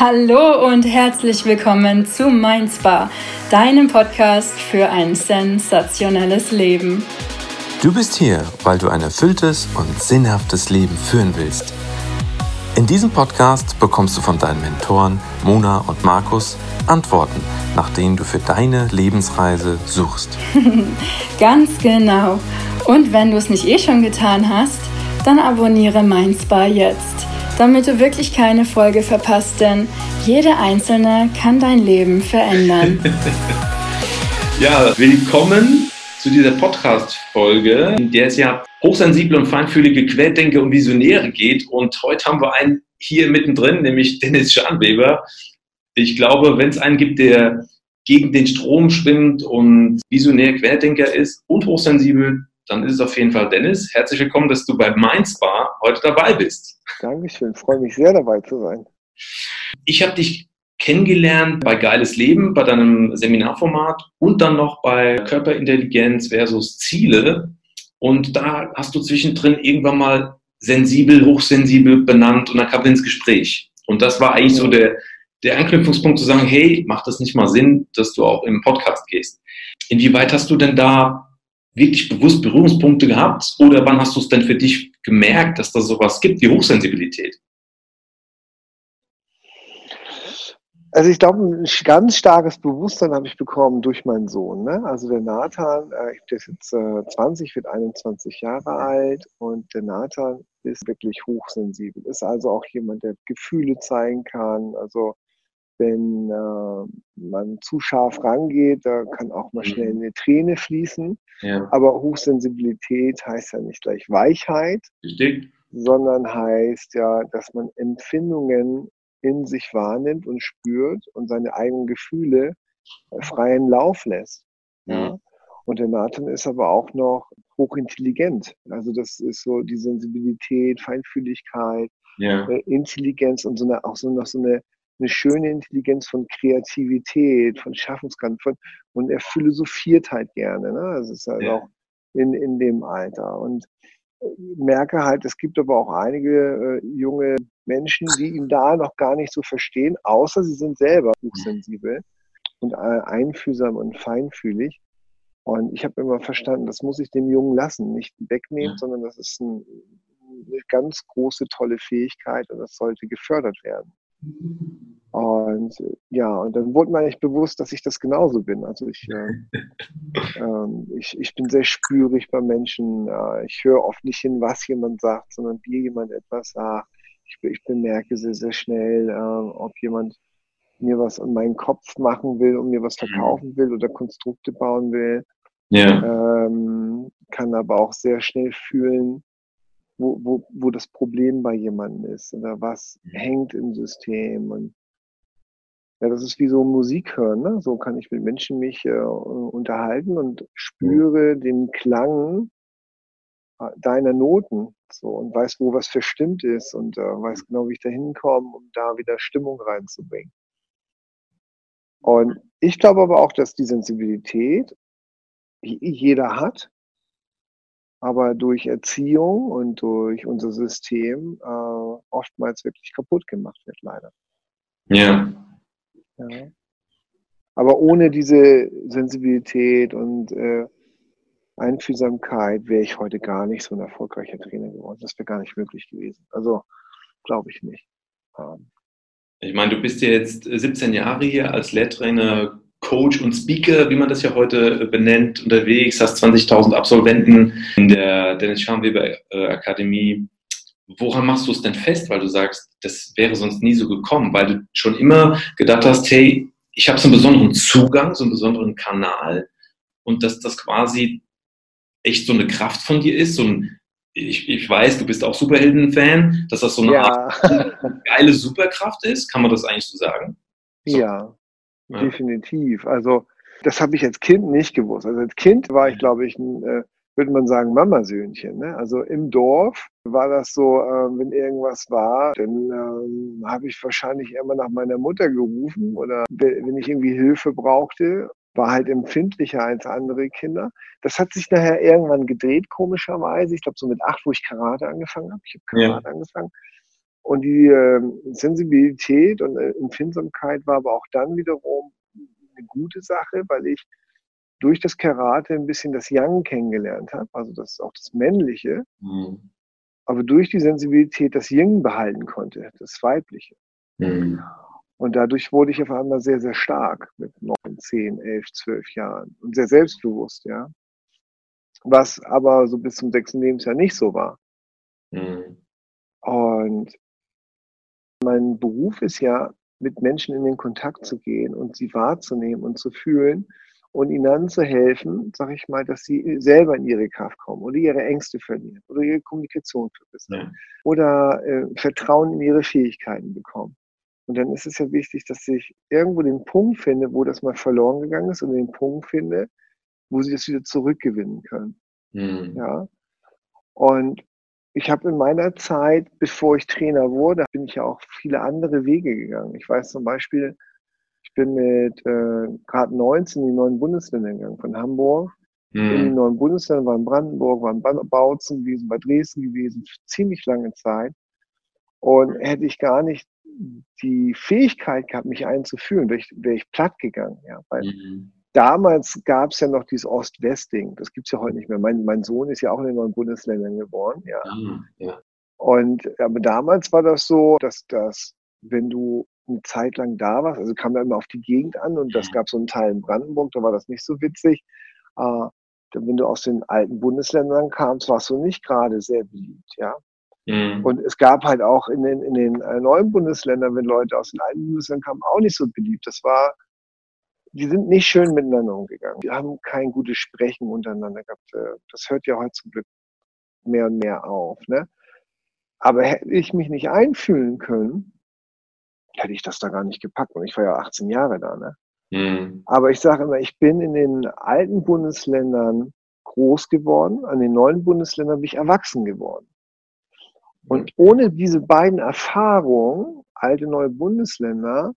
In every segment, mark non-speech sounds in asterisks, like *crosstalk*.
Hallo und herzlich willkommen zu Mein Spa, deinem Podcast für ein sensationelles Leben. Du bist hier, weil du ein erfülltes und sinnhaftes Leben führen willst. In diesem Podcast bekommst du von deinen Mentoren Mona und Markus Antworten, nach denen du für deine Lebensreise suchst. *laughs* Ganz genau. Und wenn du es nicht eh schon getan hast, dann abonniere Mein Spa jetzt damit du wirklich keine Folge verpasst, denn jede einzelne kann dein Leben verändern. *laughs* ja, willkommen zu dieser Podcast-Folge, in der es ja hochsensible und feinfühlige Querdenker und Visionäre geht. Und heute haben wir einen hier mittendrin, nämlich Dennis Schanweber. Ich glaube, wenn es einen gibt, der gegen den Strom schwimmt und visionär Querdenker ist und hochsensibel, dann ist es auf jeden Fall Dennis. Herzlich willkommen, dass du bei Mainz heute dabei bist. Dankeschön, freue mich sehr dabei zu sein. Ich habe dich kennengelernt bei Geiles Leben, bei deinem Seminarformat und dann noch bei Körperintelligenz versus Ziele. Und da hast du zwischendrin irgendwann mal sensibel, hochsensibel benannt und dann kam ins Gespräch. Und das war eigentlich so der, der Anknüpfungspunkt zu sagen, hey, macht das nicht mal Sinn, dass du auch im Podcast gehst? Inwieweit hast du denn da wirklich bewusst Berührungspunkte gehabt? Oder wann hast du es denn für dich gemerkt, dass da sowas gibt wie Hochsensibilität? Also ich glaube, ein ganz starkes Bewusstsein habe ich bekommen durch meinen Sohn. Ne? Also der Nathan, äh, der ist jetzt äh, 20, wird 21 Jahre alt und der Nathan ist wirklich hochsensibel. Ist also auch jemand, der Gefühle zeigen kann. Also wenn äh, man zu scharf rangeht, da kann auch mal schnell mhm. eine Träne fließen. Ja. Aber Hochsensibilität heißt ja nicht gleich Weichheit, Richtig. sondern heißt ja, dass man Empfindungen in sich wahrnimmt und spürt und seine eigenen Gefühle äh, freien Lauf lässt. Ja. Mhm. Und der Nathan ist aber auch noch hochintelligent. Also das ist so die Sensibilität, Feinfühligkeit, ja. äh, Intelligenz und so eine, auch so noch so eine eine schöne Intelligenz von Kreativität, von Schaffenskraft von, und er philosophiert halt gerne. Ne? Das ist halt ja. auch in, in dem Alter. Und merke halt, es gibt aber auch einige äh, junge Menschen, die ihn da noch gar nicht so verstehen, außer sie sind selber hochsensibel und äh, einfühlsam und feinfühlig. Und ich habe immer verstanden, das muss ich dem Jungen lassen, nicht wegnehmen, ja. sondern das ist ein, eine ganz große, tolle Fähigkeit und das sollte gefördert werden. Und ja, und dann wurde mir eigentlich bewusst, dass ich das genauso bin. Also ich, äh, *laughs* äh, ich, ich bin sehr spürig bei Menschen. Äh, ich höre oft nicht hin, was jemand sagt, sondern wie jemand etwas sagt. Ich, ich bemerke sehr, sehr schnell, äh, ob jemand mir was an meinen Kopf machen will und mir was verkaufen will oder Konstrukte bauen will. Ja. Ähm, kann aber auch sehr schnell fühlen, wo, wo, wo das Problem bei jemandem ist oder was mhm. hängt im System. Und ja, das ist wie so Musik hören. Ne? So kann ich mit Menschen mich äh, unterhalten und spüre mhm. den Klang äh, deiner Noten so und weiß, wo was verstimmt ist und äh, weiß genau, wie ich da hinkomme, um da wieder Stimmung reinzubringen. Und ich glaube aber auch, dass die Sensibilität jeder hat aber durch Erziehung und durch unser System äh, oftmals wirklich kaputt gemacht wird, leider. Ja. ja. Aber ohne diese Sensibilität und äh, Einfühlsamkeit wäre ich heute gar nicht so ein erfolgreicher Trainer geworden. Das wäre gar nicht möglich gewesen. Also glaube ich nicht. Ähm. Ich meine, du bist ja jetzt 17 Jahre hier als Lehrtrainer Coach und Speaker, wie man das ja heute äh, benennt, unterwegs, hast 20.000 Absolventen in der Dennis Scharnweber äh, Akademie. Woran machst du es denn fest? Weil du sagst, das wäre sonst nie so gekommen, weil du schon immer gedacht hast, hey, ich habe so einen besonderen Zugang, so einen besonderen Kanal und dass das quasi echt so eine Kraft von dir ist, so ein ich, ich weiß, du bist auch Superhelden-Fan, dass das so eine ja. Art geile Superkraft ist. Kann man das eigentlich so sagen? So. Ja, ja. Definitiv. Also das habe ich als Kind nicht gewusst. Also als Kind war ich, glaube ich, ein, äh, würde man sagen, Mamasöhnchen. Ne? Also im Dorf war das so, äh, wenn irgendwas war, dann ähm, habe ich wahrscheinlich immer nach meiner Mutter gerufen oder wenn ich irgendwie Hilfe brauchte, war halt empfindlicher als andere Kinder. Das hat sich nachher irgendwann gedreht, komischerweise. Ich glaube, so mit acht, wo ich Karate angefangen habe. Ich habe Karate ja. angefangen. Und die äh, Sensibilität und äh, Empfindsamkeit war aber auch dann wiederum eine gute Sache, weil ich durch das Karate ein bisschen das Yang kennengelernt habe, also das auch das Männliche, mhm. aber durch die Sensibilität das Yin behalten konnte, das Weibliche. Mhm. Und dadurch wurde ich auf einmal sehr, sehr stark mit neun, zehn, elf, zwölf Jahren und sehr selbstbewusst, ja. Was aber so bis zum sechsten Lebensjahr nicht so war. Mhm. Und mein Beruf ist ja, mit Menschen in den Kontakt zu gehen und sie wahrzunehmen und zu fühlen und ihnen dann zu helfen, sag ich mal, dass sie selber in ihre Kraft kommen oder ihre Ängste verlieren oder ihre Kommunikation verbessern ja. oder äh, Vertrauen in ihre Fähigkeiten bekommen. Und dann ist es ja wichtig, dass ich irgendwo den Punkt finde, wo das mal verloren gegangen ist und den Punkt finde, wo sie das wieder zurückgewinnen können. Mhm. Ja. Und ich habe in meiner Zeit, bevor ich Trainer wurde, bin ich ja auch viele andere Wege gegangen. Ich weiß zum Beispiel, ich bin mit äh, gerade 19 in die neuen Bundesländer gegangen, von Hamburg mhm. in die neuen Bundesländer, war in Brandenburg, war in Bautzen gewesen, bei Dresden gewesen, ziemlich lange Zeit. Und hätte ich gar nicht die Fähigkeit gehabt, mich einzufühlen, wäre ich, wär ich platt gegangen. Ja, weil mhm. Damals gab es ja noch dieses Ost-West-Ding. Das gibt es ja heute nicht mehr. Mein, mein Sohn ist ja auch in den neuen Bundesländern geboren. Ja. Ja. Und aber damals war das so, dass das, wenn du eine Zeit lang da warst, also kam da immer auf die Gegend an und das gab so einen Teil in Brandenburg, da war das nicht so witzig. Äh, wenn du aus den alten Bundesländern kamst, warst du nicht gerade sehr beliebt, ja. Mhm. Und es gab halt auch in den, in den äh, neuen Bundesländern, wenn Leute aus den alten Bundesländern kamen, auch nicht so beliebt. Das war, die sind nicht schön miteinander umgegangen. Die haben kein gutes Sprechen untereinander gehabt. Äh, das hört ja heute zum Glück mehr und mehr auf. Ne? Aber hätte ich mich nicht einfühlen können, hätte ich das da gar nicht gepackt. Und ich war ja 18 Jahre da. Ne? Mhm. Aber ich sage immer, ich bin in den alten Bundesländern groß geworden, an den neuen Bundesländern bin ich erwachsen geworden. Und ohne diese beiden Erfahrungen, alte, neue Bundesländer,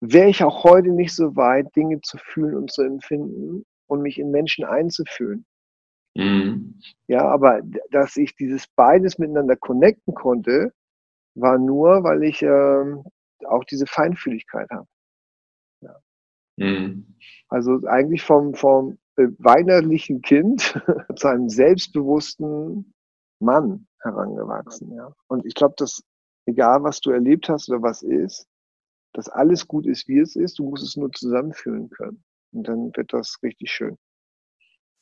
wäre ich auch heute nicht so weit, Dinge zu fühlen und zu empfinden und mich in Menschen einzufühlen. Mhm. Ja, aber dass ich dieses beides miteinander connecten konnte, war nur, weil ich ähm, auch diese Feinfühligkeit habe. Ja. Mhm. Also eigentlich vom, vom äh, weinerlichen Kind *laughs* zu einem selbstbewussten Mann herangewachsen. Ja. Und ich glaube, dass egal was du erlebt hast oder was ist, dass alles gut ist, wie es ist, du musst es nur zusammenfühlen können. Und dann wird das richtig schön.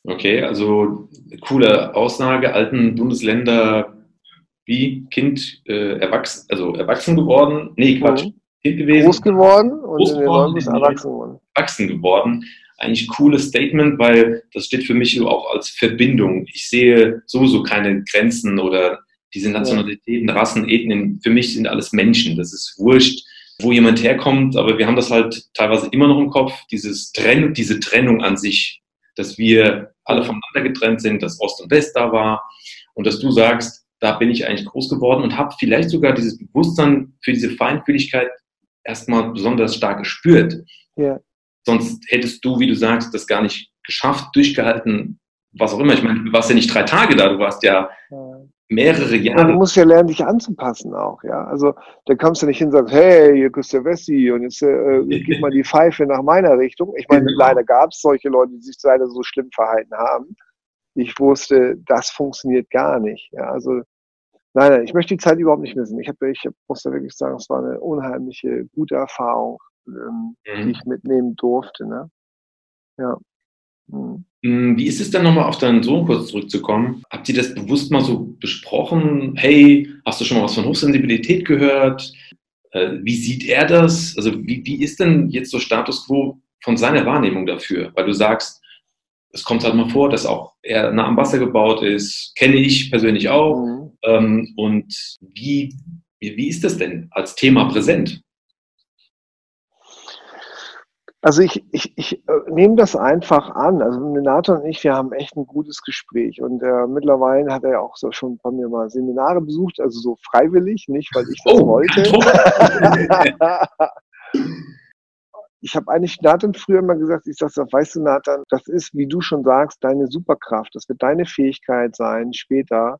Okay, also coole Aussage, alten Bundesländer wie Kind äh, erwachsen, also erwachsen geworden, nee, Quatsch, mhm. Kind gewesen. Groß geworden und groß in den neuen erwachsen geworden. Erwachsen geworden eigentlich cooles Statement, weil das steht für mich auch als Verbindung. Ich sehe sowieso keine Grenzen oder diese Nationalitäten, Rassen, Ethnien. Für mich sind alles Menschen. Das ist wurscht, wo jemand herkommt, aber wir haben das halt teilweise immer noch im Kopf, dieses Trenn, diese Trennung an sich, dass wir alle voneinander getrennt sind, dass Ost und West da war und dass du sagst, da bin ich eigentlich groß geworden und habe vielleicht sogar dieses Bewusstsein für diese Feinfühligkeit erstmal besonders stark gespürt. Ja. Sonst hättest du, wie du sagst, das gar nicht geschafft, durchgehalten, was auch immer. Ich meine, du warst ja nicht drei Tage da, du warst ja mehrere Jahre. Ja, du musst ja lernen, dich anzupassen auch, ja. Also da kommst du nicht hin und sagst, hey, hier ist der Wessi und jetzt äh, gib mal die *laughs* Pfeife nach meiner Richtung. Ich meine, genau. leider gab es solche Leute, die sich leider so schlimm verhalten haben. Ich wusste, das funktioniert gar nicht. Ja, also nein, nein, ich möchte die Zeit überhaupt nicht missen. Ich, hab, ich muss da wirklich sagen, es war eine unheimliche, gute Erfahrung ähm, mhm. die ich mitnehmen durfte. Ne? Ja. Mhm. Mm, wie ist es dann nochmal auf deinen Sohn kurz zurückzukommen? Habt ihr das bewusst mal so besprochen? Hey, hast du schon mal was von Hochsensibilität gehört? Äh, wie sieht er das? Also wie, wie ist denn jetzt so Status quo von seiner Wahrnehmung dafür? Weil du sagst, es kommt halt mal vor, dass auch er nah am Wasser gebaut ist, kenne ich persönlich auch. Mhm. Ähm, und wie, wie ist das denn als Thema präsent? Also ich, ich, ich äh, nehme das einfach an. Also Minato und ich, wir haben echt ein gutes Gespräch. Und äh, mittlerweile hat er auch so schon bei mir mal Seminare besucht, also so freiwillig, nicht weil ich das oh, wollte. *laughs* ich habe eigentlich Nathan früher immer gesagt, ich sage, weißt du Nathan, das ist, wie du schon sagst, deine Superkraft. Das wird deine Fähigkeit sein, später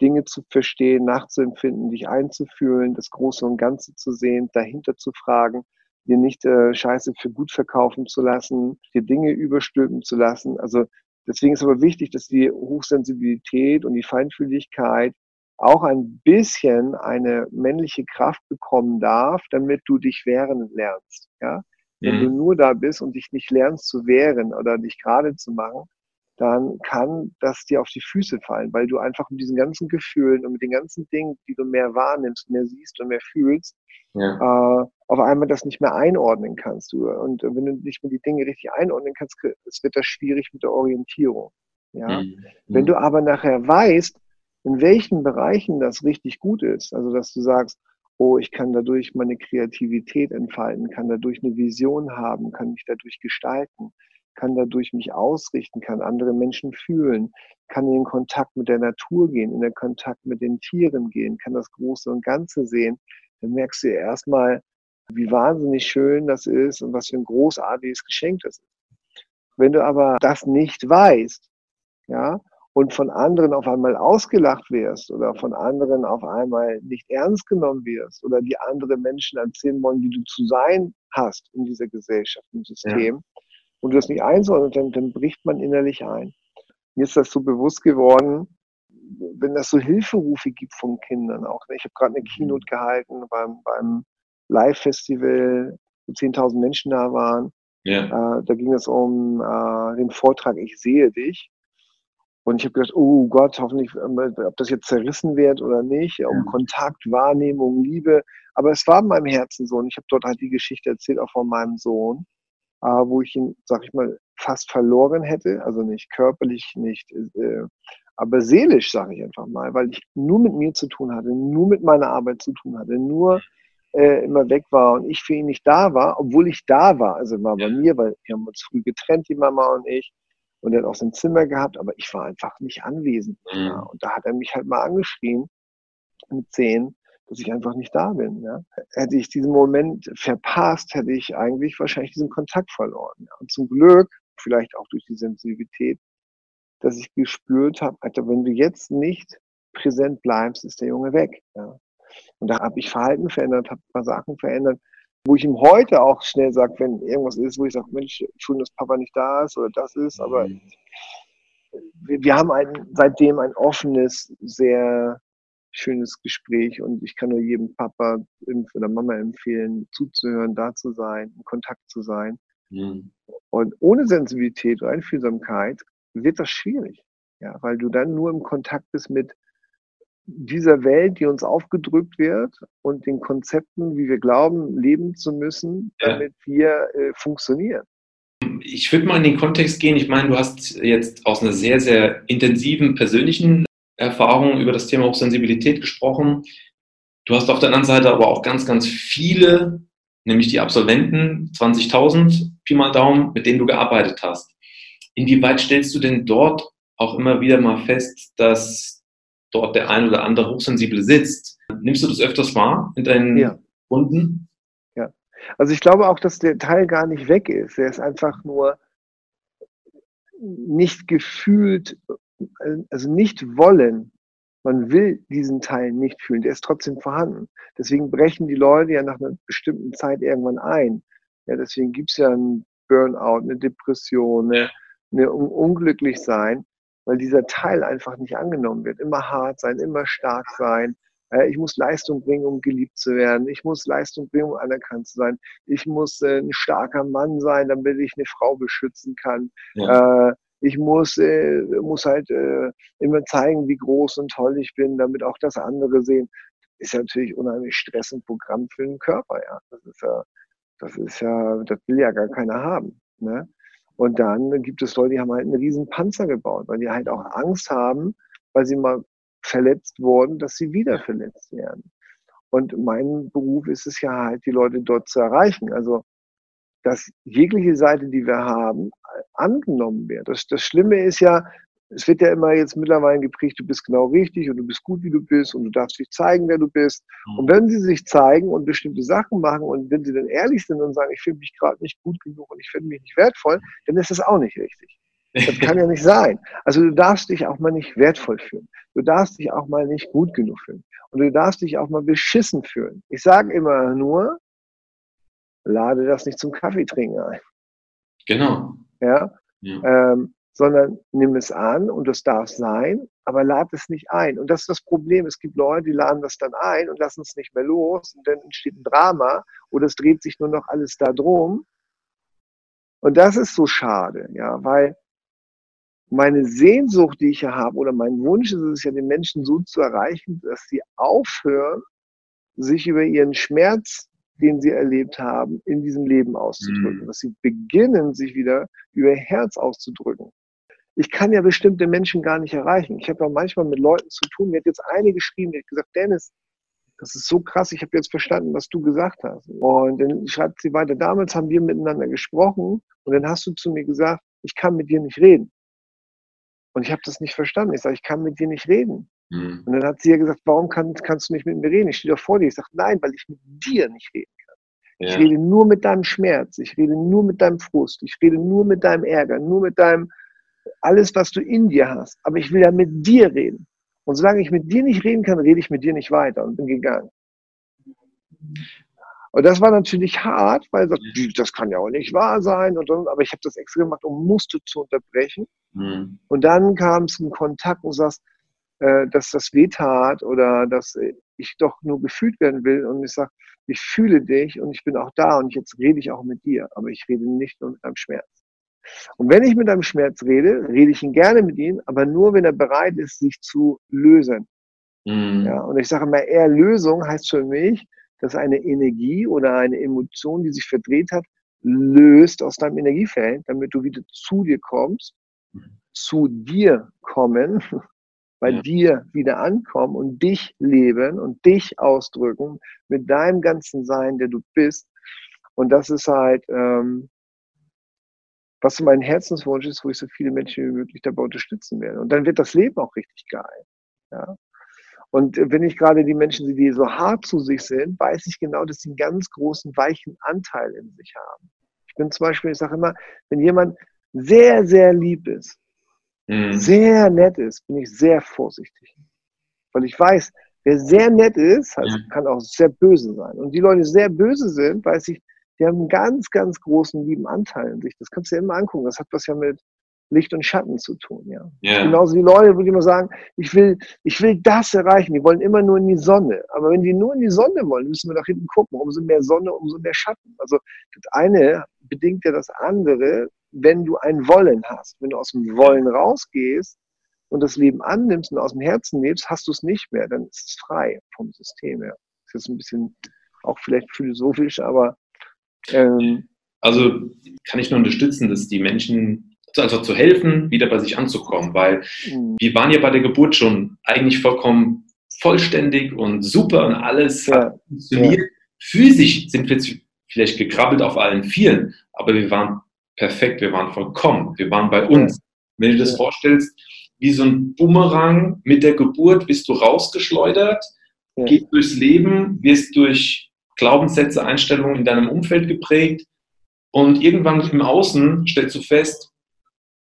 Dinge zu verstehen, nachzuempfinden, dich einzufühlen, das Große und Ganze zu sehen, dahinter zu fragen, dir nicht äh, Scheiße für gut verkaufen zu lassen, dir Dinge überstülpen zu lassen. Also deswegen ist aber wichtig, dass die Hochsensibilität und die Feinfühligkeit auch ein bisschen eine männliche Kraft bekommen darf, damit du dich wehren lernst. Ja? Wenn mhm. du nur da bist und dich nicht lernst zu wehren oder dich gerade zu machen, dann kann das dir auf die Füße fallen, weil du einfach mit diesen ganzen Gefühlen und mit den ganzen Dingen, die du mehr wahrnimmst, mehr siehst und mehr fühlst, ja. äh, auf einmal das nicht mehr einordnen kannst. Du. Und wenn du nicht mehr die Dinge richtig einordnen kannst, es wird das schwierig mit der Orientierung. Ja? Mhm. Wenn du aber nachher weißt, in welchen Bereichen das richtig gut ist. Also, dass du sagst, oh, ich kann dadurch meine Kreativität entfalten, kann dadurch eine Vision haben, kann mich dadurch gestalten, kann dadurch mich ausrichten, kann andere Menschen fühlen, kann in den Kontakt mit der Natur gehen, in den Kontakt mit den Tieren gehen, kann das Große und Ganze sehen, dann merkst du erstmal, wie wahnsinnig schön das ist und was für ein großartiges Geschenk das ist. Wenn du aber das nicht weißt, ja, und von anderen auf einmal ausgelacht wirst oder von anderen auf einmal nicht ernst genommen wirst oder die andere Menschen erzählen wollen, wie du zu sein hast in dieser Gesellschaft, im System ja. Und du das nicht einsorgst, dann, dann bricht man innerlich ein. Mir ist das so bewusst geworden, wenn es so Hilferufe gibt von Kindern auch. Ne? Ich habe gerade eine Keynote gehalten beim, beim Live-Festival, wo 10.000 Menschen da waren. Ja. Äh, da ging es um äh, den Vortrag Ich sehe dich. Und ich habe gedacht, oh Gott, hoffentlich, ähm, ob das jetzt zerrissen wird oder nicht, um ja. Kontakt, Wahrnehmung, Liebe. Aber es war in meinem Herzen so. Und ich habe dort halt die Geschichte erzählt, auch von meinem Sohn, äh, wo ich ihn, sag ich mal, fast verloren hätte. Also nicht körperlich, nicht, äh, aber seelisch, sage ich einfach mal, weil ich nur mit mir zu tun hatte, nur mit meiner Arbeit zu tun hatte, nur äh, immer weg war und ich für ihn nicht da war, obwohl ich da war. Also war bei mir, weil wir haben uns früh getrennt, die Mama und ich. Und er hat auch sein Zimmer gehabt, aber ich war einfach nicht anwesend. Mhm. Und da hat er mich halt mal angeschrien mit zehn, dass ich einfach nicht da bin. Ja. Hätte ich diesen Moment verpasst, hätte ich eigentlich wahrscheinlich diesen Kontakt verloren. Ja. Und zum Glück, vielleicht auch durch die Sensibilität, dass ich gespürt habe, Alter, wenn du jetzt nicht präsent bleibst, ist der Junge weg. Ja. Und da habe ich Verhalten verändert, habe ein paar Sachen verändert, wo ich ihm heute auch schnell sage, wenn irgendwas ist, wo ich sage, Mensch, schön, dass Papa nicht da ist oder das ist, aber mhm. wir, wir, haben ein, seitdem ein offenes, sehr schönes Gespräch und ich kann nur jedem Papa oder Mama empfehlen, zuzuhören, da zu sein, in Kontakt zu sein. Mhm. Und ohne Sensibilität oder Einfühlsamkeit wird das schwierig, ja, weil du dann nur im Kontakt bist mit dieser Welt, die uns aufgedrückt wird und den Konzepten, wie wir glauben, leben zu müssen, damit ja. wir äh, funktionieren. Ich würde mal in den Kontext gehen. Ich meine, du hast jetzt aus einer sehr, sehr intensiven persönlichen Erfahrung über das Thema Hochsensibilität gesprochen. Du hast auf der anderen Seite aber auch ganz, ganz viele, nämlich die Absolventen, 20.000, Pi mal Daumen, mit denen du gearbeitet hast. Inwieweit stellst du denn dort auch immer wieder mal fest, dass dort der ein oder andere Hochsensible sitzt. Nimmst du das öfters wahr in deinen ja. Runden? Ja. Also ich glaube auch, dass der Teil gar nicht weg ist. Er ist einfach nur nicht gefühlt, also nicht wollen. Man will diesen Teil nicht fühlen. Der ist trotzdem vorhanden. Deswegen brechen die Leute ja nach einer bestimmten Zeit irgendwann ein. Ja, deswegen gibt es ja einen Burnout, eine Depression, eine, eine Unglücklichsein weil dieser Teil einfach nicht angenommen wird. Immer hart sein, immer stark sein. Äh, ich muss Leistung bringen, um geliebt zu werden. Ich muss Leistung bringen, um anerkannt zu sein. Ich muss äh, ein starker Mann sein, damit ich eine Frau beschützen kann. Ja. Äh, ich muss, muss halt immer zeigen, wie groß und toll ich bin, damit auch das andere sehen. Ist ja natürlich unheimlich Stress und Programm für den Körper, ja. Das ist ja, das ist ja, das will ja gar keiner haben. Ne? Und dann gibt es Leute, die haben halt einen riesen Panzer gebaut, weil die halt auch Angst haben, weil sie mal verletzt wurden, dass sie wieder verletzt werden. Und mein Beruf ist es ja halt, die Leute dort zu erreichen. Also, dass jegliche Seite, die wir haben, angenommen wird. Das, das Schlimme ist ja, es wird ja immer jetzt mittlerweile geprägt, du bist genau richtig und du bist gut, wie du bist und du darfst dich zeigen, wer du bist. Mhm. Und wenn sie sich zeigen und bestimmte Sachen machen und wenn sie dann ehrlich sind und sagen, ich fühle mich gerade nicht gut genug und ich finde mich nicht wertvoll, dann ist das auch nicht richtig. Das kann ja nicht sein. Also du darfst dich auch mal nicht wertvoll fühlen. Du darfst dich auch mal nicht gut genug fühlen. Und du darfst dich auch mal beschissen fühlen. Ich sage immer nur, lade das nicht zum Kaffeetrinken ein. Genau. Ja. ja. Ähm, sondern nimm es an und es darf sein, aber lad es nicht ein. Und das ist das Problem. Es gibt Leute, die laden das dann ein und lassen es nicht mehr los und dann entsteht ein Drama oder es dreht sich nur noch alles da drum. Und das ist so schade, ja, weil meine Sehnsucht, die ich ja habe, oder mein Wunsch ist es ja, den Menschen so zu erreichen, dass sie aufhören, sich über ihren Schmerz den sie erlebt haben, in diesem Leben auszudrücken. Mhm. Dass sie beginnen, sich wieder über ihr Herz auszudrücken ich kann ja bestimmte Menschen gar nicht erreichen. Ich habe ja manchmal mit Leuten zu tun. Mir hat jetzt eine geschrieben, die hat gesagt, Dennis, das ist so krass, ich habe jetzt verstanden, was du gesagt hast. Und dann schreibt sie weiter, damals haben wir miteinander gesprochen und dann hast du zu mir gesagt, ich kann mit dir nicht reden. Und ich habe das nicht verstanden. Ich sage, ich kann mit dir nicht reden. Mhm. Und dann hat sie ja gesagt, warum kann, kannst du nicht mit mir reden? Ich stehe doch vor dir. Ich sage, nein, weil ich mit dir nicht reden kann. Ja. Ich rede nur mit deinem Schmerz. Ich rede nur mit deinem Frust. Ich rede nur mit deinem Ärger, nur mit deinem, alles, was du in dir hast. Aber ich will ja mit dir reden. Und solange ich mit dir nicht reden kann, rede ich mit dir nicht weiter und bin gegangen. Und das war natürlich hart, weil das, das kann ja auch nicht wahr sein. Und, und aber ich habe das extra gemacht, um Muster zu unterbrechen. Mhm. Und dann kam es in Kontakt und sagst, äh, dass das weh tat oder dass ich doch nur gefühlt werden will. Und ich sage, ich fühle dich und ich bin auch da und jetzt rede ich auch mit dir. Aber ich rede nicht nur mit deinem Schmerz. Und wenn ich mit einem Schmerz rede, rede ich ihn gerne mit ihm, aber nur, wenn er bereit ist, sich zu lösen. Mhm. Ja, und ich sage immer, eher Lösung heißt für mich, dass eine Energie oder eine Emotion, die sich verdreht hat, löst aus deinem Energiefeld, damit du wieder zu dir kommst, mhm. zu dir kommen, bei ja. dir wieder ankommen und dich leben und dich ausdrücken mit deinem ganzen Sein, der du bist. Und das ist halt ähm, was mein Herzenswunsch ist, wo ich so viele Menschen wie möglich dabei unterstützen werde. Und dann wird das Leben auch richtig geil. Ja? Und wenn ich gerade die Menschen sehe, die so hart zu sich sind, weiß ich genau, dass sie einen ganz großen, weichen Anteil in sich haben. Ich bin zum Beispiel, ich sage immer, wenn jemand sehr, sehr lieb ist, mhm. sehr nett ist, bin ich sehr vorsichtig. Weil ich weiß, wer sehr nett ist, also kann auch sehr böse sein. Und die Leute, die sehr böse sind, weiß ich, die haben einen ganz, ganz großen lieben Anteil in sich. Das kannst du dir immer angucken. Das hat was ja mit Licht und Schatten zu tun, ja. Yeah. Genauso die Leute, die immer sagen, ich will, ich will das erreichen. Die wollen immer nur in die Sonne. Aber wenn die nur in die Sonne wollen, müssen wir nach hinten gucken. Umso mehr Sonne, umso mehr Schatten. Also das eine bedingt ja das andere, wenn du ein Wollen hast. Wenn du aus dem Wollen rausgehst und das Leben annimmst und aus dem Herzen lebst, hast du es nicht mehr. Dann ist es frei vom System her. Das ist ein bisschen auch vielleicht philosophisch, aber ähm, also kann ich nur unterstützen, dass die Menschen einfach zu helfen, wieder bei sich anzukommen, weil mhm. wir waren ja bei der Geburt schon eigentlich vollkommen vollständig und super und alles ja. hat funktioniert. Ja. Physisch sind wir vielleicht gekrabbelt auf allen Vieren, aber wir waren perfekt, wir waren vollkommen, wir waren bei uns. Wenn du das ja. vorstellst, wie so ein Bumerang mit der Geburt bist du rausgeschleudert, ja. gehst durchs Leben, wirst durch Glaubenssätze, Einstellungen in deinem Umfeld geprägt und irgendwann im Außen stellst du fest,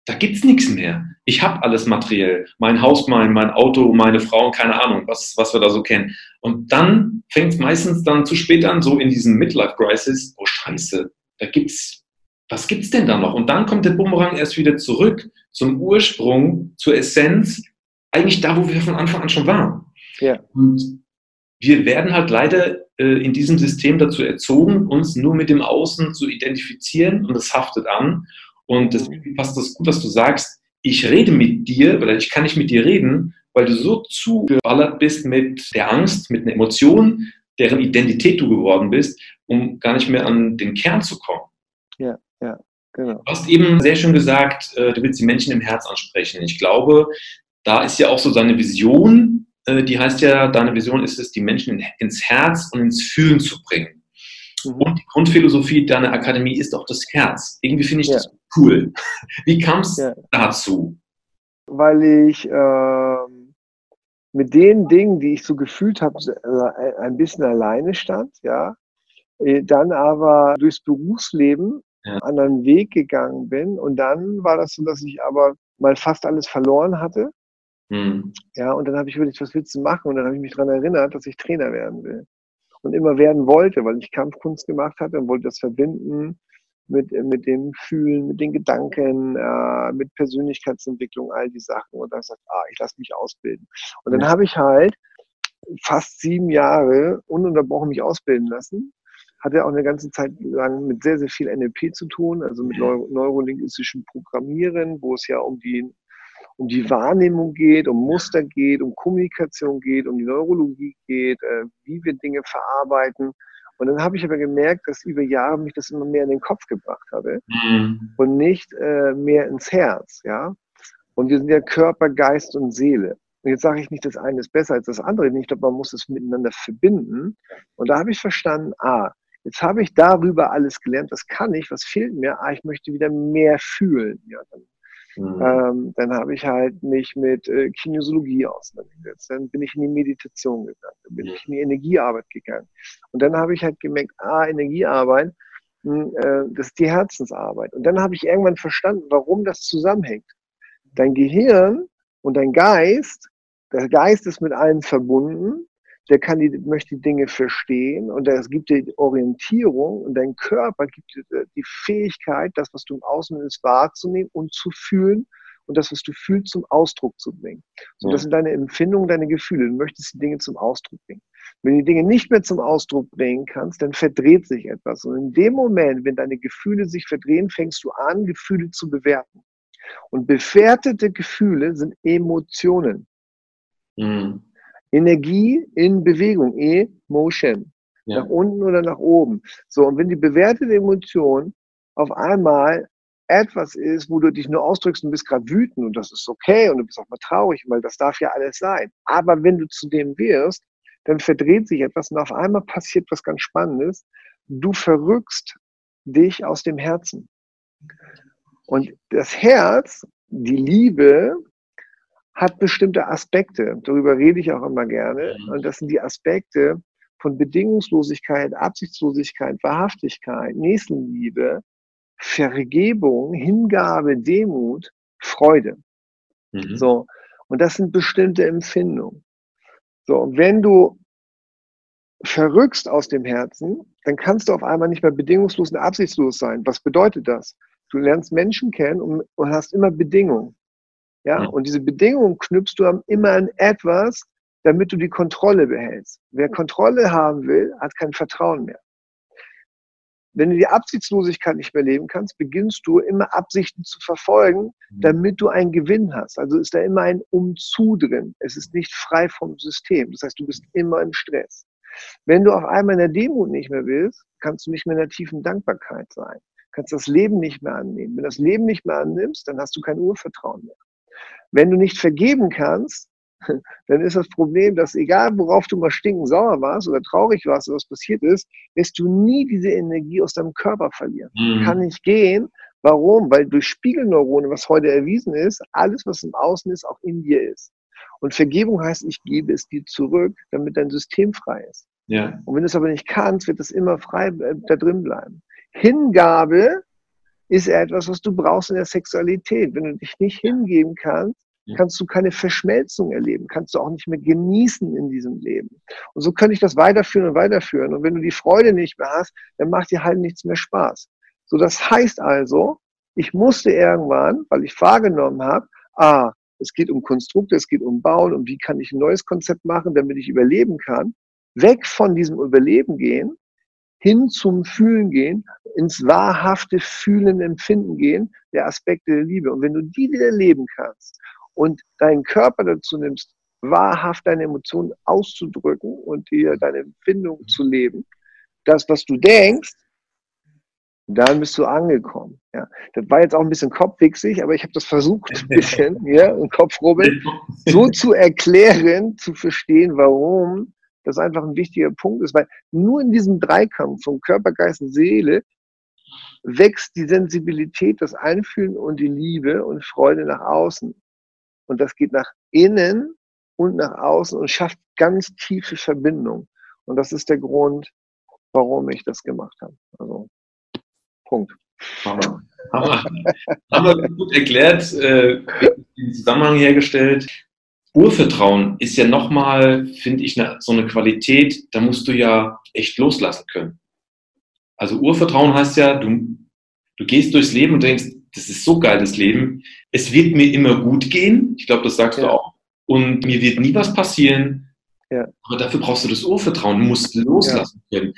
da gibt's nichts mehr. Ich habe alles materiell. Mein Haus, mein, mein Auto, meine Frau, keine Ahnung, was, was wir da so kennen. Und dann fängt es meistens dann zu spät an, so in diesem Midlife-Crisis, oh Scheiße, da gibt's, was gibt's denn da noch? Und dann kommt der Bumerang erst wieder zurück zum Ursprung, zur Essenz, eigentlich da, wo wir von Anfang an schon waren. Ja. Und wir werden halt leider äh, in diesem System dazu erzogen, uns nur mit dem Außen zu identifizieren und das haftet an. Und deswegen passt das gut, was du sagst. Ich rede mit dir, oder ich kann nicht mit dir reden, weil du so zugeballert bist mit der Angst, mit einer Emotion, deren Identität du geworden bist, um gar nicht mehr an den Kern zu kommen. Ja, ja, genau. Du hast eben sehr schön gesagt, äh, du willst die Menschen im Herz ansprechen. Ich glaube, da ist ja auch so deine Vision, äh, die heißt ja, deine Vision ist es, die Menschen ins Herz und ins Fühlen zu bringen. Mhm. Und die Grundphilosophie deiner Akademie ist auch das Herz. Irgendwie finde ich ja. das cool. *laughs* Wie kam es ja. dazu? Weil ich äh, mit den Dingen, die ich so gefühlt habe, äh, ein bisschen alleine stand, ja. Äh, dann aber durchs Berufsleben ja. anderen Weg gegangen bin. Und dann war das so, dass ich aber mal fast alles verloren hatte. Mhm. Ja, und dann habe ich überlegt, was willst du machen? Und dann habe ich mich daran erinnert, dass ich Trainer werden will. Und immer werden wollte, weil ich Kampfkunst gemacht hatte und wollte das verbinden mit, mit dem Fühlen, mit den Gedanken, äh, mit Persönlichkeitsentwicklung, all die Sachen. Und dann sagt, ah, ich lasse mich ausbilden. Und dann habe ich halt fast sieben Jahre ununterbrochen mich ausbilden lassen. Hatte auch eine ganze Zeit lang mit sehr, sehr viel NLP zu tun, also mit Neuro neurolinguistischem Programmieren, wo es ja um die, um die Wahrnehmung geht, um Muster geht, um Kommunikation geht, um die Neurologie geht, äh, wie wir Dinge verarbeiten. Und dann habe ich aber gemerkt, dass über Jahre mich das immer mehr in den Kopf gebracht hatte mhm. und nicht äh, mehr ins Herz, ja. Und wir sind ja Körper, Geist und Seele. Und jetzt sage ich nicht, das eine ist besser als das andere. Ich glaube, man muss es miteinander verbinden. Und da habe ich verstanden, ah, jetzt habe ich darüber alles gelernt, das kann ich, was fehlt mir? Ah, ich möchte wieder mehr fühlen. Ja, dann Mhm. Ähm, dann habe ich halt mich mit äh, Kinesiologie auseinandergesetzt. Dann bin ich in die Meditation gegangen. Dann bin ich in die Energiearbeit gegangen. Und dann habe ich halt gemerkt, ah, Energiearbeit, mh, hm, äh, das ist die Herzensarbeit. Und dann habe ich irgendwann verstanden, warum das zusammenhängt. Dein Gehirn und dein Geist der Geist ist mit allem verbunden, der kann die, möchte die Dinge verstehen und es gibt dir Orientierung und dein Körper gibt dir die Fähigkeit, das, was du im Außen ist, wahrzunehmen und zu fühlen und das, was du fühlst, zum Ausdruck zu bringen. So, das sind deine Empfindungen, deine Gefühle. Du möchtest die Dinge zum Ausdruck bringen. Wenn du die Dinge nicht mehr zum Ausdruck bringen kannst, dann verdreht sich etwas. Und in dem Moment, wenn deine Gefühle sich verdrehen, fängst du an, Gefühle zu bewerten. Und bewertete Gefühle sind Emotionen. Mhm. Energie in Bewegung, E-Motion. Ja. Nach unten oder nach oben. So, und wenn die bewertete Emotion auf einmal etwas ist, wo du dich nur ausdrückst und bist gerade wütend und das ist okay und du bist auch mal traurig, weil das darf ja alles sein. Aber wenn du zu dem wirst, dann verdreht sich etwas und auf einmal passiert was ganz Spannendes. Du verrückst dich aus dem Herzen. Und das Herz, die Liebe, hat bestimmte Aspekte. Darüber rede ich auch immer gerne. Mhm. Und das sind die Aspekte von Bedingungslosigkeit, Absichtslosigkeit, Wahrhaftigkeit, Nächstenliebe, Vergebung, Hingabe, Demut, Freude. Mhm. So. Und das sind bestimmte Empfindungen. So. Und wenn du verrückst aus dem Herzen, dann kannst du auf einmal nicht mehr bedingungslos und absichtslos sein. Was bedeutet das? Du lernst Menschen kennen und, und hast immer Bedingungen. Ja, mhm. und diese Bedingungen knüpfst du immer an etwas, damit du die Kontrolle behältst. Wer Kontrolle haben will, hat kein Vertrauen mehr. Wenn du die Absichtslosigkeit nicht mehr leben kannst, beginnst du immer Absichten zu verfolgen, mhm. damit du einen Gewinn hast. Also ist da immer ein Umzu drin. Es ist nicht frei vom System. Das heißt, du bist immer im Stress. Wenn du auf einmal in der Demut nicht mehr willst, kannst du nicht mehr in der tiefen Dankbarkeit sein. Kannst das Leben nicht mehr annehmen. Wenn du das Leben nicht mehr annimmst, dann hast du kein Urvertrauen mehr. Wenn du nicht vergeben kannst, *laughs* dann ist das Problem, dass egal worauf du mal stinken sauer warst oder traurig warst oder was passiert ist, wirst du nie diese Energie aus deinem Körper verlieren. Mhm. Kann nicht gehen. Warum? Weil durch Spiegelneurone, was heute erwiesen ist, alles, was im Außen ist, auch in dir ist. Und Vergebung heißt, ich gebe es dir zurück, damit dein System frei ist. Ja. Und wenn du es aber nicht kannst, wird es immer frei äh, da drin bleiben. Hingabe ist etwas, was du brauchst in der Sexualität. Wenn du dich nicht hingeben kannst, kannst du keine Verschmelzung erleben, kannst du auch nicht mehr genießen in diesem Leben. Und so könnte ich das weiterführen und weiterführen. Und wenn du die Freude nicht mehr hast, dann macht dir halt nichts mehr Spaß. So, das heißt also, ich musste irgendwann, weil ich wahrgenommen habe, ah, es geht um Konstrukte, es geht um Bauen und wie kann ich ein neues Konzept machen, damit ich überleben kann, weg von diesem Überleben gehen hin zum Fühlen gehen, ins wahrhafte Fühlen, Empfinden gehen, der Aspekte der Liebe. Und wenn du die wieder leben kannst und deinen Körper dazu nimmst, wahrhaft deine Emotionen auszudrücken und dir deine Empfindung zu leben, das, was du denkst, dann bist du angekommen. Ja, das war jetzt auch ein bisschen kopfwichsig, aber ich habe das versucht, ein bisschen, *laughs* ja, und Kopfrubbeln, so zu erklären, zu verstehen, warum das einfach ein wichtiger Punkt ist, weil nur in diesem Dreikampf von Körper, Geist und Seele wächst die Sensibilität, das Einfühlen und die Liebe und Freude nach außen. Und das geht nach innen und nach außen und schafft ganz tiefe Verbindung. Und das ist der Grund, warum ich das gemacht habe. Also, Punkt. Hammer. Hammer. Wir gut erklärt, äh, den Zusammenhang hergestellt. Urvertrauen ist ja nochmal, finde ich, so eine Qualität, da musst du ja echt loslassen können. Also Urvertrauen heißt ja, du, du gehst durchs Leben und denkst, das ist so geil, das Leben. Es wird mir immer gut gehen. Ich glaube, das sagst ja. du auch. Und mir wird nie was passieren. Ja. Aber dafür brauchst du das Urvertrauen. Du musst loslassen können.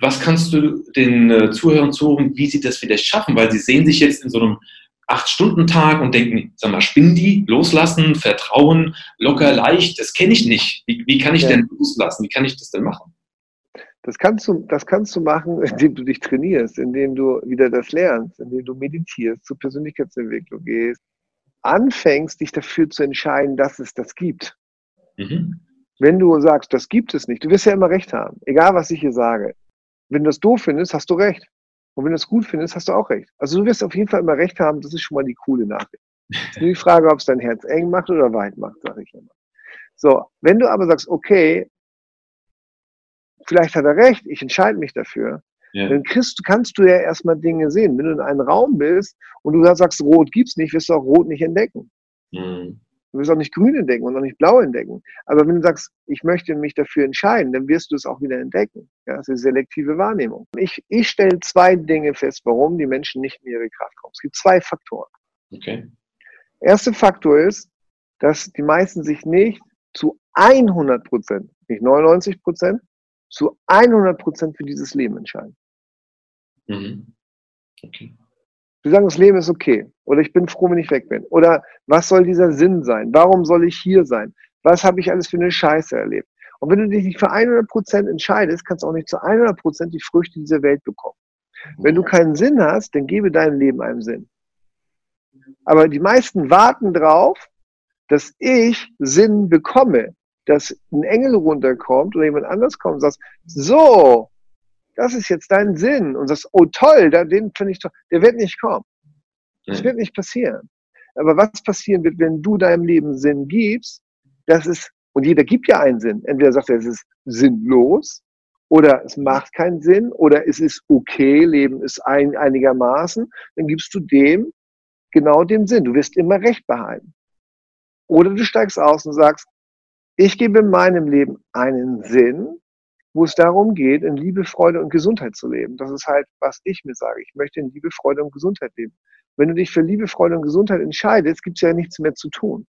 Was kannst du den äh, Zuhörern zuhören, wie sie das vielleicht schaffen? Weil sie sehen sich jetzt in so einem Acht-Stunden-Tag und denken, sag mal, spinnen die? Loslassen, Vertrauen, locker, leicht, das kenne ich nicht. Wie, wie kann ich denn loslassen? Wie kann ich das denn machen? Das kannst du, das kannst du machen, *laughs* indem du dich trainierst, indem du wieder das lernst, indem du meditierst, zur Persönlichkeitsentwicklung gehst, anfängst, dich dafür zu entscheiden, dass es das gibt. Mhm. Wenn du sagst, das gibt es nicht, du wirst ja immer recht haben, egal was ich hier sage. Wenn du das doof findest, hast du recht. Und wenn du es gut findest, hast du auch recht. Also du wirst auf jeden Fall immer recht haben, das ist schon mal die coole Nachricht. Es ist nur die Frage, ob es dein Herz eng macht oder weit macht, sage ich immer. So, wenn du aber sagst, okay, vielleicht hat er recht, ich entscheide mich dafür, ja. dann kriegst, kannst du ja erstmal Dinge sehen. Wenn du in einem Raum bist und du sagst, Rot gibt's nicht, wirst du auch Rot nicht entdecken. Mhm. Du wirst auch nicht Grün entdecken und auch nicht Blau entdecken. Aber wenn du sagst, ich möchte mich dafür entscheiden, dann wirst du es auch wieder entdecken. Ja, das ist selektive Wahrnehmung. Ich, ich stelle zwei Dinge fest, warum die Menschen nicht in ihre Kraft kommen. Es gibt zwei Faktoren. Okay. Erster Faktor ist, dass die meisten sich nicht zu 100 Prozent, nicht 99 Prozent, zu 100 Prozent für dieses Leben entscheiden. Mhm. Okay. Sie sagen, das Leben ist okay. Oder ich bin froh, wenn ich weg bin. Oder was soll dieser Sinn sein? Warum soll ich hier sein? Was habe ich alles für eine Scheiße erlebt? Und wenn du dich nicht für 100 Prozent entscheidest, kannst du auch nicht zu 100 Prozent die Früchte dieser Welt bekommen. Wenn du keinen Sinn hast, dann gebe deinem Leben einen Sinn. Aber die meisten warten drauf, dass ich Sinn bekomme dass ein Engel runterkommt oder jemand anders kommt und sagt, so, das ist jetzt dein Sinn. Und sagst, oh toll, den finde ich toll. Der wird nicht kommen. Das wird nicht passieren. Aber was passieren wird, wenn du deinem Leben Sinn gibst, das ist, und jeder gibt ja einen Sinn. Entweder sagt er, es ist sinnlos, oder es macht keinen Sinn, oder es ist okay, Leben ist ein, einigermaßen, dann gibst du dem genau den Sinn. Du wirst immer Recht behalten. Oder du steigst aus und sagst, ich gebe meinem Leben einen Sinn, wo es darum geht, in Liebe, Freude und Gesundheit zu leben. Das ist halt, was ich mir sage. Ich möchte in Liebe, Freude und Gesundheit leben. Wenn du dich für Liebe, Freude und Gesundheit entscheidest, gibt es ja nichts mehr zu tun.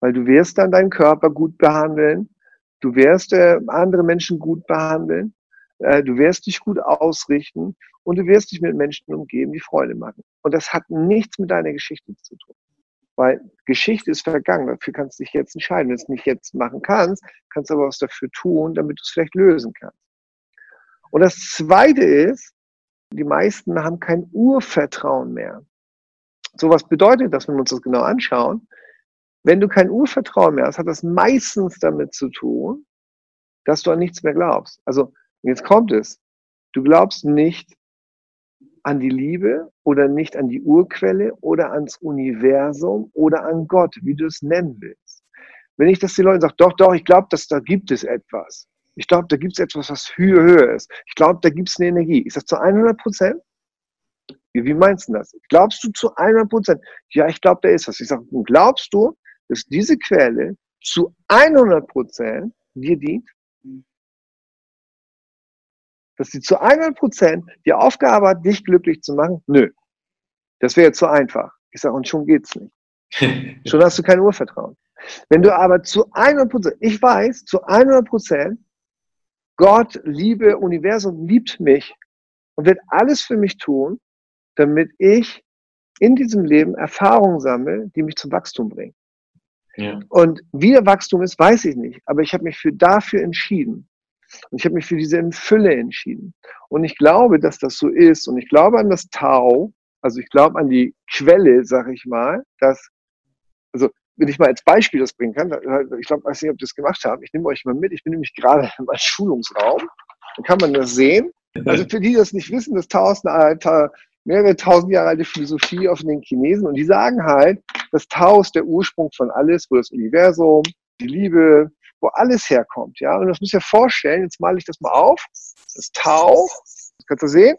Weil du wirst dann deinen Körper gut behandeln, du wirst äh, andere Menschen gut behandeln, äh, du wirst dich gut ausrichten und du wirst dich mit Menschen umgeben, die Freude machen. Und das hat nichts mit deiner Geschichte zu tun. Weil Geschichte ist vergangen. Dafür kannst du dich jetzt entscheiden. Wenn du es nicht jetzt machen kannst, kannst du aber was dafür tun, damit du es vielleicht lösen kannst. Und das Zweite ist, die meisten haben kein Urvertrauen mehr. So was bedeutet das, wenn wir uns das genau anschauen? Wenn du kein Urvertrauen mehr hast, hat das meistens damit zu tun, dass du an nichts mehr glaubst. Also, jetzt kommt es. Du glaubst nicht an die Liebe oder nicht an die Urquelle oder ans Universum oder an Gott, wie du es nennen willst. Wenn ich das den Leuten sage, doch, doch, ich glaube, dass da gibt es etwas. Ich glaube, da gibt es etwas, was höher, höher ist. Ich glaube, da gibt es eine Energie. Ist das zu 100 Prozent? Wie, wie meinst du das? Glaubst du zu 100 Prozent? Ja, ich glaube, da ist was. Ich sage, glaubst du, dass diese Quelle zu 100 Prozent dir dient? Dass sie zu 100 Prozent die Aufgabe hat, dich glücklich zu machen? Nö. Das wäre zu einfach. Ich sage, und schon geht's nicht. *laughs* schon hast du kein Urvertrauen. Wenn du aber zu 100 Prozent, ich weiß, zu 100 Prozent, Gott, Liebe, Universum liebt mich und wird alles für mich tun, damit ich in diesem Leben Erfahrungen sammle, die mich zum Wachstum bringen. Ja. Und wie der Wachstum ist, weiß ich nicht. Aber ich habe mich für dafür entschieden. Und ich habe mich für diese Fülle entschieden. Und ich glaube, dass das so ist. Und ich glaube an das Tau, also ich glaube an die Quelle, sag ich mal, dass, also wenn ich mal als Beispiel das bringen kann, ich glaube, weiß nicht, ob das gemacht habe, ich nehme euch mal mit, ich bin nämlich gerade *laughs* im Schulungsraum, dann kann man das sehen. Also für die, die das nicht wissen, das Tao ist eine mehrere tausend Jahre alte Philosophie auf den Chinesen und die sagen halt, das Tao ist der Ursprung von alles, wo das Universum, die Liebe, wo alles herkommt. Ja? Und das muss ich mir vorstellen, jetzt male ich das mal auf. Das Tau, das kannst du sehen.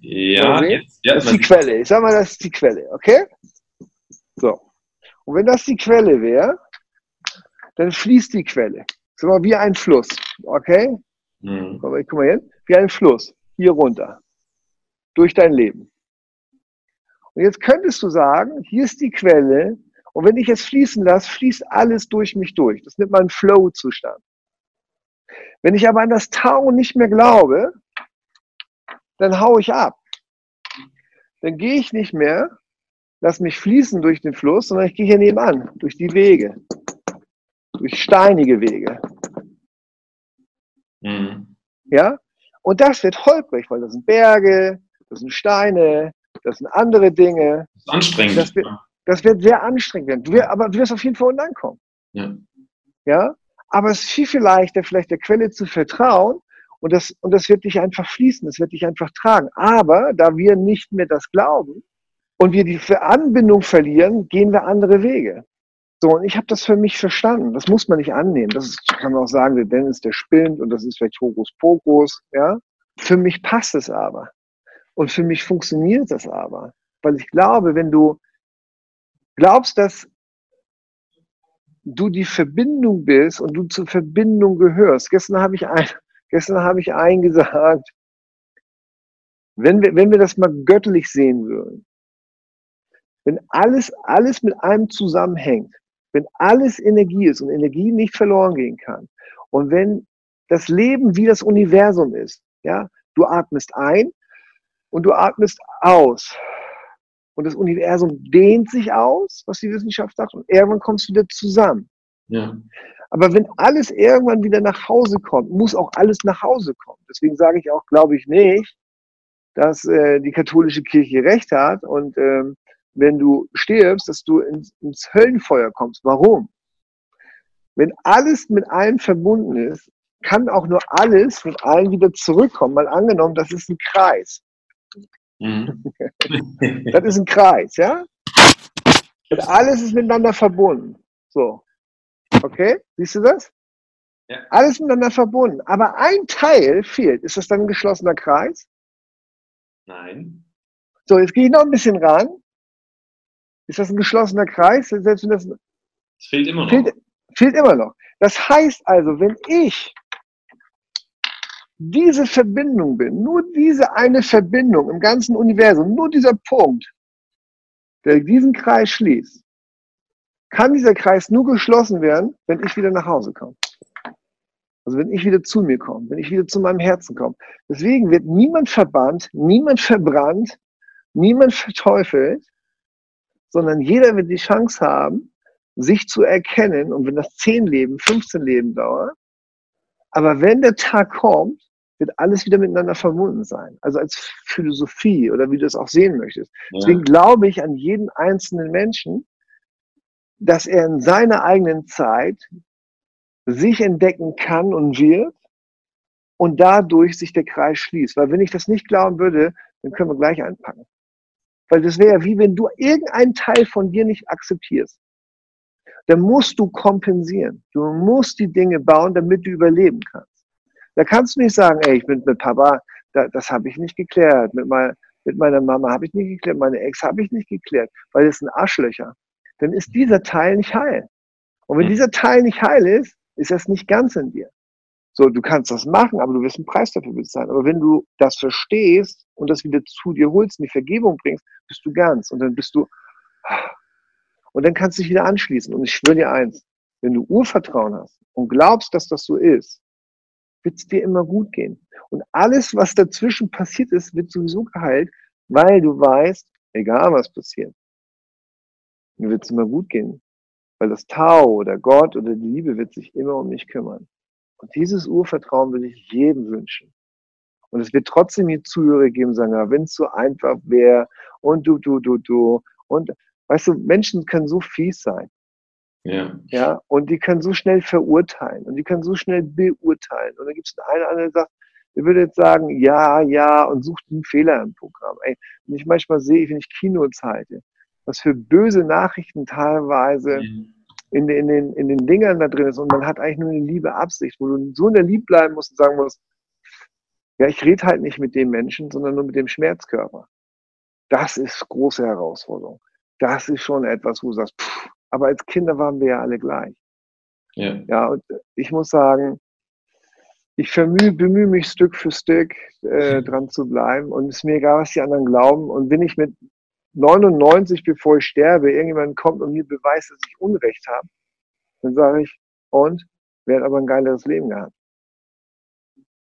Ja, jetzt, ja, das ist die Quelle. Ich sag mal, das ist die Quelle, okay? So. Und wenn das die Quelle wäre, dann fließt die Quelle. Sag mal, wie ein Fluss, okay? Mhm. Guck mal hin. Wie ein Fluss. Hier runter. Durch dein Leben. Und jetzt könntest du sagen, hier ist die Quelle. Und wenn ich es fließen lasse, fließt alles durch mich durch. Das nennt man Flow-Zustand. Wenn ich aber an das Tau nicht mehr glaube, dann hau ich ab. Dann gehe ich nicht mehr, lass mich fließen durch den Fluss, sondern ich gehe hier nebenan, durch die Wege, durch steinige Wege. Mhm. Ja? Und das wird holprig, weil das sind Berge, das sind Steine, das sind andere Dinge. Das ist anstrengend. Das wird, das wird sehr anstrengend. Du wirst, aber du wirst auf jeden Fall unten ankommen. Ja. ja? Aber es ist viel, viel leichter, vielleicht der Quelle zu vertrauen und das, und das wird dich einfach fließen, das wird dich einfach tragen. Aber da wir nicht mehr das glauben und wir die Anbindung verlieren, gehen wir andere Wege. So, und ich habe das für mich verstanden. Das muss man nicht annehmen. Das ist, kann man auch sagen, der Dennis, der spinnt und das ist vielleicht Hokus Pokus, ja. Für mich passt es aber. Und für mich funktioniert das aber. Weil ich glaube, wenn du glaubst, dass du die Verbindung bist und du zur Verbindung gehörst. Gestern habe ich ein, gestern habe ich einen gesagt, wenn wir, wenn wir das mal göttlich sehen würden, wenn alles, alles mit einem zusammenhängt, wenn alles Energie ist und Energie nicht verloren gehen kann und wenn das Leben wie das Universum ist, ja, du atmest ein und du atmest aus und das Universum dehnt sich aus, was die Wissenschaft sagt, und irgendwann kommst du wieder zusammen. Ja. Aber wenn alles irgendwann wieder nach Hause kommt, muss auch alles nach Hause kommen. Deswegen sage ich auch, glaube ich nicht, dass äh, die katholische Kirche recht hat und ähm, wenn du stirbst, dass du ins, ins Höllenfeuer kommst. Warum? Wenn alles mit allem verbunden ist, kann auch nur alles mit allen wieder zurückkommen. Mal angenommen, das ist ein Kreis. Mhm. *laughs* das ist ein Kreis, ja? Und alles ist miteinander verbunden. So. Okay? Siehst du das? Ja. Alles miteinander verbunden. Aber ein Teil fehlt. Ist das dann ein geschlossener Kreis? Nein. So, jetzt gehe ich noch ein bisschen ran. Ist das ein geschlossener Kreis? Selbst wenn das. Es fehlt immer noch. Fehlt, fehlt immer noch. Das heißt also, wenn ich diese Verbindung bin, nur diese eine Verbindung im ganzen Universum, nur dieser Punkt, der diesen Kreis schließt, kann dieser Kreis nur geschlossen werden, wenn ich wieder nach Hause komme. Also wenn ich wieder zu mir komme, wenn ich wieder zu meinem Herzen komme. Deswegen wird niemand verbannt, niemand verbrannt, niemand verteufelt, sondern jeder wird die Chance haben, sich zu erkennen. Und wenn das zehn Leben, 15 Leben dauert, aber wenn der Tag kommt, wird alles wieder miteinander verbunden sein. Also als Philosophie oder wie du es auch sehen möchtest. Ja. Deswegen glaube ich an jeden einzelnen Menschen, dass er in seiner eigenen Zeit sich entdecken kann und wird und dadurch sich der Kreis schließt. Weil wenn ich das nicht glauben würde, dann können wir gleich einpacken. Weil das wäre wie wenn du irgendeinen Teil von dir nicht akzeptierst. Dann musst du kompensieren. Du musst die Dinge bauen, damit du überleben kannst. Da kannst du nicht sagen, ey, ich bin mit Papa, da, das habe ich nicht geklärt. Mit, mein, mit meiner Mama habe ich nicht geklärt, meine Ex habe ich nicht geklärt, weil es sind Arschlöcher. Dann ist dieser Teil nicht heil. Und wenn mhm. dieser Teil nicht heil ist, ist das nicht ganz in dir. So, du kannst das machen, aber du wirst einen Preis dafür bezahlen. Aber wenn du das verstehst und das wieder zu dir holst und die Vergebung bringst, bist du ganz. Und dann bist du, und dann kannst du dich wieder anschließen. Und ich schwöre dir eins, wenn du Urvertrauen hast und glaubst, dass das so ist, wird es dir immer gut gehen. Und alles, was dazwischen passiert ist, wird sowieso geheilt, weil du weißt, egal was passiert, mir wird es immer gut gehen. Weil das Tau oder Gott oder die Liebe wird sich immer um mich kümmern. Und dieses Urvertrauen will ich jedem wünschen. Und es wird trotzdem hier Zuhörer geben, sagen, wenn es so einfach wäre und du, du, du, du. Und weißt du, Menschen können so fies sein. Ja. ja. Und die können so schnell verurteilen und die können so schnell beurteilen. Und dann gibt es einen, der andere sagt, der würde jetzt sagen, ja, ja, und sucht einen Fehler im Programm. Ey, wenn ich manchmal sehe, wenn ich Kinos halte, was für böse Nachrichten teilweise mhm. in, in, den, in den Dingern da drin ist und man hat eigentlich nur eine liebe Absicht, wo du so in der Lieb bleiben musst und sagen musst, Ja, ich rede halt nicht mit dem Menschen, sondern nur mit dem Schmerzkörper. Das ist große Herausforderung. Das ist schon etwas, wo du sagst, pff, aber als Kinder waren wir ja alle gleich. Ja, ja und ich muss sagen, ich bemühe, bemühe mich Stück für Stück äh, *laughs* dran zu bleiben und es ist mir egal, was die anderen glauben. Und wenn ich mit 99, bevor ich sterbe, irgendjemand kommt und mir beweist, dass ich Unrecht habe, dann sage ich, und? Wer hat aber ein geileres Leben gehabt?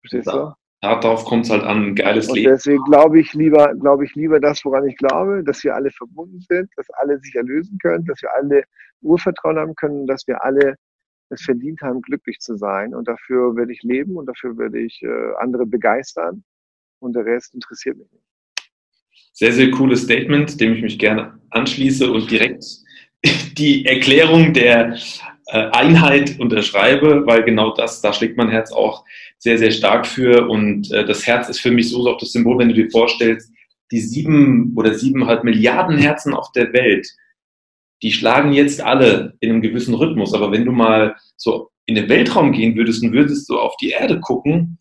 Verstehst du? Darauf kommt es halt an, ein geiles und Leben. Deswegen glaube ich lieber, glaube ich lieber das, woran ich glaube, dass wir alle verbunden sind, dass alle sich erlösen können, dass wir alle Urvertrauen haben können, dass wir alle es verdient haben, glücklich zu sein. Und dafür werde ich leben und dafür werde ich äh, andere begeistern. Und der Rest interessiert mich nicht. Sehr, sehr cooles Statement, dem ich mich gerne anschließe und direkt *laughs* die Erklärung der Einheit unterschreibe, weil genau das, da schlägt mein Herz auch sehr, sehr stark für. Und äh, das Herz ist für mich so auch das Symbol, wenn du dir vorstellst, die sieben oder siebeneinhalb Milliarden Herzen auf der Welt, die schlagen jetzt alle in einem gewissen Rhythmus. Aber wenn du mal so in den Weltraum gehen würdest und würdest so auf die Erde gucken,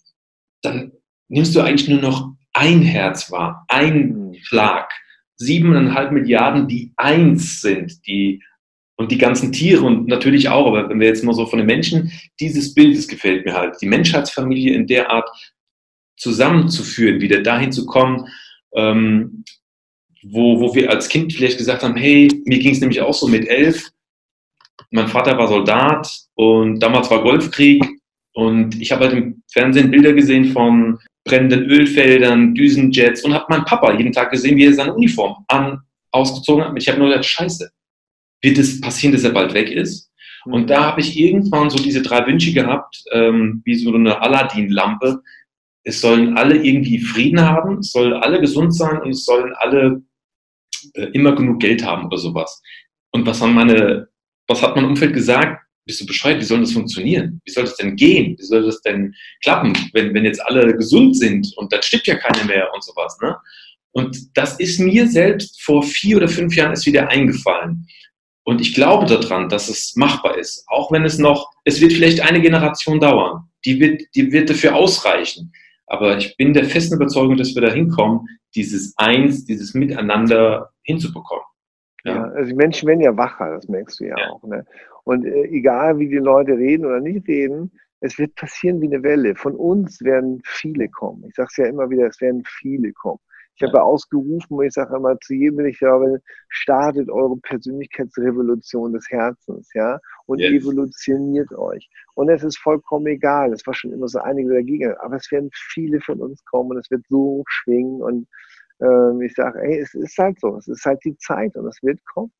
dann nimmst du eigentlich nur noch ein Herz wahr, ein Schlag. Siebeneinhalb Milliarden, die eins sind, die und die ganzen Tiere und natürlich auch, aber wenn wir jetzt mal so von den Menschen, dieses Bild, das gefällt mir halt, die Menschheitsfamilie in der Art zusammenzuführen, wieder dahin zu kommen, ähm, wo, wo wir als Kind vielleicht gesagt haben, hey, mir ging es nämlich auch so mit elf, mein Vater war Soldat und damals war Golfkrieg. Und ich habe halt im Fernsehen Bilder gesehen von brennenden Ölfeldern, Düsenjets und habe meinen Papa jeden Tag gesehen, wie er seine Uniform an, ausgezogen hat. Ich habe nur gedacht, scheiße, wird es passieren, dass er bald weg ist? Und mhm. da habe ich irgendwann so diese drei Wünsche gehabt, ähm, wie so eine Aladdin-Lampe. Es sollen alle irgendwie Frieden haben, es sollen alle gesund sein und es sollen alle äh, immer genug Geld haben oder sowas. Und was haben meine, was hat mein Umfeld gesagt? Bist du Bescheid? Wie soll das funktionieren? Wie soll das denn gehen? Wie soll das denn klappen, wenn, wenn jetzt alle gesund sind und dann stirbt ja keiner mehr und sowas, ne? Und das ist mir selbst vor vier oder fünf Jahren ist wieder eingefallen. Und ich glaube daran, dass es machbar ist, auch wenn es noch, es wird vielleicht eine Generation dauern. Die wird, die wird dafür ausreichen. Aber ich bin der festen Überzeugung, dass wir da hinkommen, dieses Eins, dieses Miteinander hinzubekommen. Ja. ja. also die Menschen werden ja wacher, das merkst du ja, ja. auch. Ne? Und äh, egal, wie die Leute reden oder nicht reden, es wird passieren wie eine Welle. Von uns werden viele kommen. Ich sage es ja immer wieder, es werden viele kommen. Ich habe ausgerufen, ich sage immer zu jedem, wenn ich glaube, startet eure Persönlichkeitsrevolution des Herzens, ja, und yes. evolutioniert euch. Und es ist vollkommen egal. Es war schon immer so einige dagegen, aber es werden viele von uns kommen und es wird so schwingen und ähm, ich sage, ey, es ist halt so, es ist halt die Zeit und es wird kommen.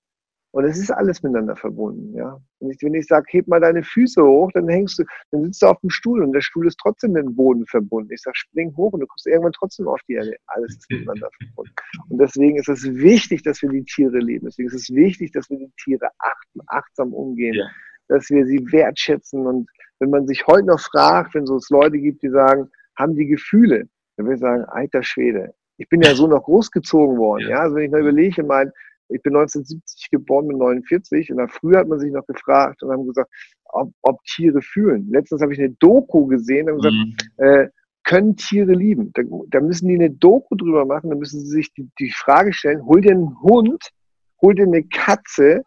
Und es ist alles miteinander verbunden, ja. Und ich, wenn ich sage, heb mal deine Füße hoch, dann hängst du, dann sitzt du auf dem Stuhl und der Stuhl ist trotzdem mit dem Boden verbunden. Ich sage, spring hoch und du kommst irgendwann trotzdem auf die Erde. Alles ist miteinander *laughs* verbunden. Und deswegen ist es wichtig, dass wir die Tiere leben. Deswegen ist es wichtig, dass wir die Tiere achten, achtsam umgehen, ja. dass wir sie wertschätzen. Und wenn man sich heute noch fragt, wenn so es Leute gibt, die sagen, haben die Gefühle, dann würde ich sagen, alter Schwede. Ich bin ja so noch großgezogen worden, ja. ja? Also wenn ich mal überlege, mein, ich bin 1970 geboren mit 49 und früher hat man sich noch gefragt und haben gesagt, ob, ob Tiere fühlen. Letztens habe ich eine Doku gesehen und gesagt, mhm. äh, können Tiere lieben? Da, da, müssen die eine Doku drüber machen, da müssen sie sich die, die Frage stellen, hol dir einen Hund, hol dir eine Katze,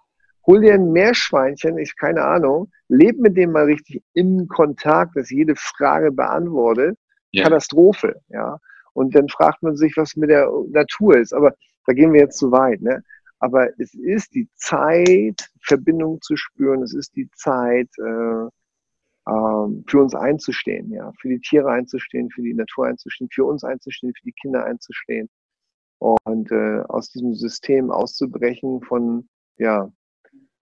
hol dir ein Meerschweinchen, ich keine Ahnung, leb mit dem mal richtig im Kontakt, dass jede Frage beantwortet. Ja. Katastrophe, ja. Und dann fragt man sich, was mit der Natur ist. Aber da gehen wir jetzt zu weit. Ne? Aber es ist die Zeit, Verbindung zu spüren. Es ist die Zeit, äh, äh, für uns einzustehen, ja, für die Tiere einzustehen, für die Natur einzustehen, für uns einzustehen, für die Kinder einzustehen und äh, aus diesem System auszubrechen von, ja,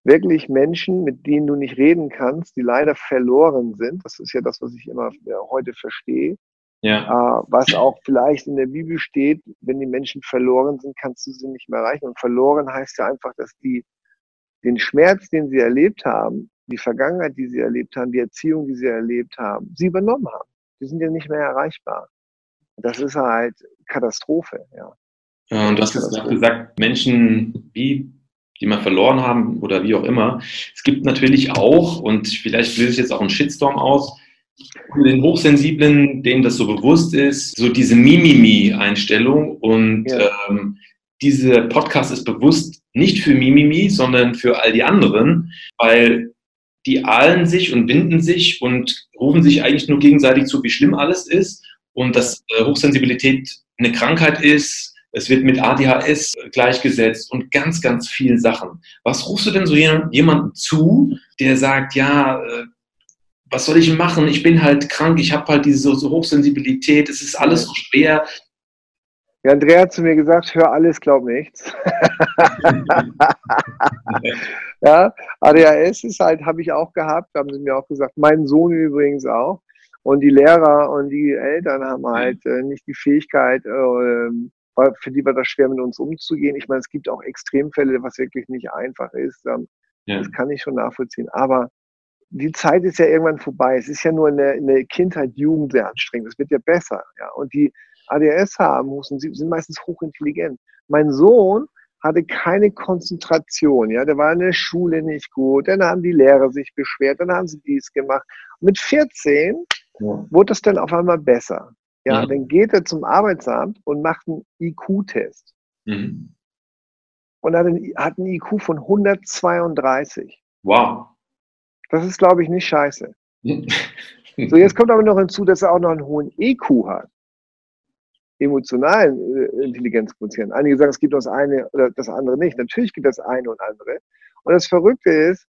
wirklich Menschen, mit denen du nicht reden kannst, die leider verloren sind. Das ist ja das, was ich immer ja, heute verstehe. Ja. Äh, was auch vielleicht in der Bibel steht, wenn die Menschen verloren sind, kannst du sie nicht mehr erreichen. Und verloren heißt ja einfach, dass die den Schmerz, den sie erlebt haben, die Vergangenheit, die sie erlebt haben, die Erziehung, die sie erlebt haben, sie übernommen haben. Die sind ja nicht mehr erreichbar. Das ist halt Katastrophe, ja. ja und du hast gesagt, Menschen, wie, die mal verloren haben oder wie auch immer. Es gibt natürlich auch, und vielleicht löse ich jetzt auch einen Shitstorm aus, den Hochsensiblen, denen das so bewusst ist, so diese Mimimi-Einstellung und ja. ähm, dieser Podcast ist bewusst nicht für Mimimi, sondern für all die anderen, weil die ahlen sich und binden sich und rufen sich eigentlich nur gegenseitig zu, wie schlimm alles ist und dass äh, Hochsensibilität eine Krankheit ist. Es wird mit ADHS gleichgesetzt und ganz, ganz vielen Sachen. Was rufst du denn so jemandem zu, der sagt, ja, äh, was soll ich machen? Ich bin halt krank, ich habe halt diese so Hochsensibilität, es ist alles so schwer. Ja, Andrea hat zu mir gesagt, hör alles, glaub nichts. *laughs* ja, ADHS ist halt, habe ich auch gehabt, haben sie mir auch gesagt. Mein Sohn übrigens auch. Und die Lehrer und die Eltern haben halt äh, nicht die Fähigkeit, äh, für die war das schwer, mit uns umzugehen. Ich meine, es gibt auch Extremfälle, was wirklich nicht einfach ist. Ähm, ja. Das kann ich schon nachvollziehen. Aber die Zeit ist ja irgendwann vorbei. Es ist ja nur in der, in der Kindheit, Jugend sehr anstrengend. Es wird ja besser. Ja. Und die ADS haben müssen, sie sind meistens hochintelligent. Mein Sohn hatte keine Konzentration, ja, der war in der Schule nicht gut, dann haben die Lehrer sich beschwert, dann haben sie dies gemacht. mit 14 ja. wurde das dann auf einmal besser. Ja, mhm. dann geht er zum Arbeitsamt und macht einen IQ-Test. Mhm. Und hat einen, hat einen IQ von 132. Wow. Das ist, glaube ich, nicht scheiße. *laughs* so, jetzt kommt aber noch hinzu, dass er auch noch einen hohen EQ hat emotionalen äh, Intelligenzquotienten. Einige sagen, es gibt das eine oder das andere nicht. Natürlich gibt es das eine und andere. Und das Verrückte ist,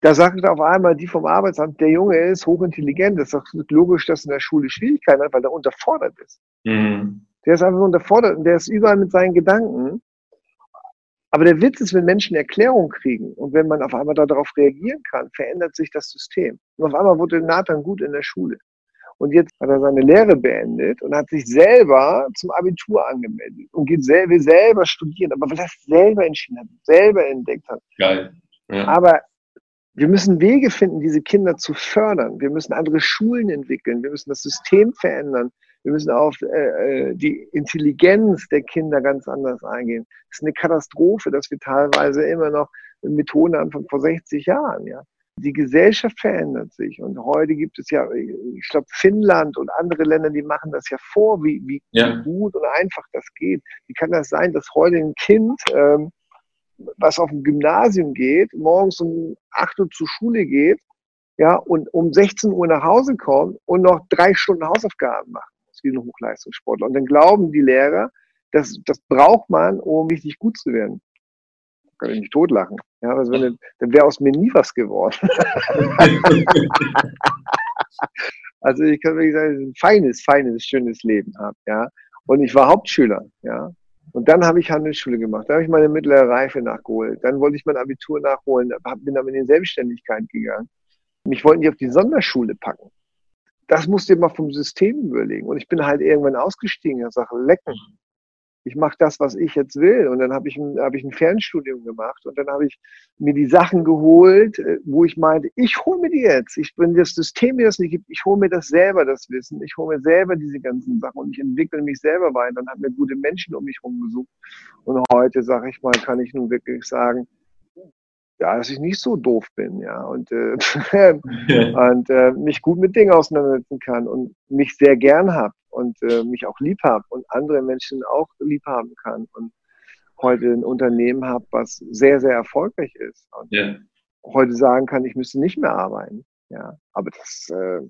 da sagt auf einmal die vom Arbeitsamt, der Junge ist hochintelligent. Das ist doch logisch, dass er in der Schule Schwierigkeiten hat, weil er unterfordert ist. Mhm. Der ist einfach unterfordert und der ist überall mit seinen Gedanken. Aber der Witz ist, wenn Menschen Erklärung kriegen und wenn man auf einmal darauf reagieren kann, verändert sich das System. Und auf einmal wurde Nathan gut in der Schule. Und jetzt hat er seine Lehre beendet und hat sich selber zum Abitur angemeldet und geht selber, selber studieren, aber weil er es selber entschieden hat, selber entdeckt hat. Geil. Ja. Aber wir müssen Wege finden, diese Kinder zu fördern. Wir müssen andere Schulen entwickeln. Wir müssen das System verändern. Wir müssen auf äh, äh die Intelligenz der Kinder ganz anders eingehen. Es ist eine Katastrophe, dass wir teilweise immer noch Methoden haben von vor 60 Jahren. Ja die Gesellschaft verändert sich. Und heute gibt es ja, ich glaube, Finnland und andere Länder, die machen das ja vor, wie, wie ja. gut und einfach das geht. Wie kann das sein, dass heute ein Kind, ähm, was auf ein Gymnasium geht, morgens um 8 Uhr zur Schule geht, ja, und um 16 Uhr nach Hause kommt und noch drei Stunden Hausaufgaben macht, wie ein Hochleistungssportler. Und dann glauben die Lehrer, das, das braucht man, um richtig gut zu werden kann ich nicht totlachen. Ja, also wenn, dann wäre aus mir nie was geworden. *laughs* also ich kann wirklich sagen, ein feines, feines, schönes Leben habe. Ja. Und ich war Hauptschüler. Ja. Und dann habe ich Handelsschule gemacht. Da habe ich meine mittlere Reife nachgeholt. Dann wollte ich mein Abitur nachholen, bin dann in die Selbstständigkeit gegangen. Mich wollten die auf die Sonderschule packen. Das musste ich mal vom System überlegen. Und ich bin halt irgendwann ausgestiegen und sage, lecken, ich mache das, was ich jetzt will. Und dann habe ich, ein, hab ich ein Fernstudium gemacht und dann habe ich mir die Sachen geholt, äh, wo ich meinte, ich hole mir die jetzt. Ich bin das System, mir das nicht gibt, ich hole mir das selber, das Wissen. Ich hole mir selber diese ganzen Sachen und ich entwickle mich selber weiter. Dann habe mir gute Menschen um mich herum gesucht. Und heute, sage ich mal, kann ich nun wirklich sagen, ja, dass ich nicht so doof bin, ja, und, äh, *laughs* und äh, mich gut mit Dingen auseinandersetzen kann und mich sehr gern habe und äh, mich auch lieb habe und andere Menschen auch lieb haben kann und heute ein Unternehmen habe, was sehr, sehr erfolgreich ist und ja. heute sagen kann, ich müsste nicht mehr arbeiten, ja, aber das äh,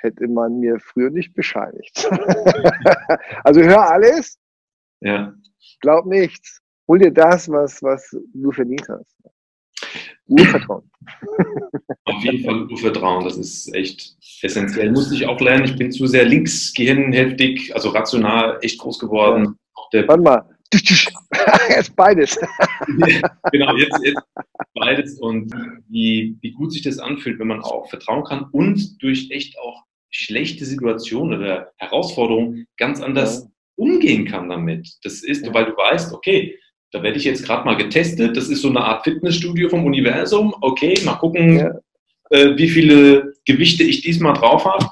hätte man mir früher nicht bescheinigt. *laughs* also hör alles, ja. glaub nichts, hol dir das, was, was du verdient hast. Urvertrauen. Auf jeden Fall Urvertrauen, das ist echt essentiell. Musste ich auch lernen. Ich bin zu sehr linksgehirnhälftig, also rational echt groß geworden. Ja. Warte mal. *laughs* Jetzt beides. *laughs* genau, jetzt, jetzt beides. Und wie, wie gut sich das anfühlt, wenn man auch vertrauen kann und durch echt auch schlechte Situationen oder Herausforderungen ganz anders ja. umgehen kann damit. Das ist, ja. weil du weißt, okay, da werde ich jetzt gerade mal getestet. Das ist so eine Art Fitnessstudio vom Universum. Okay, mal gucken, ja. äh, wie viele Gewichte ich diesmal drauf habe.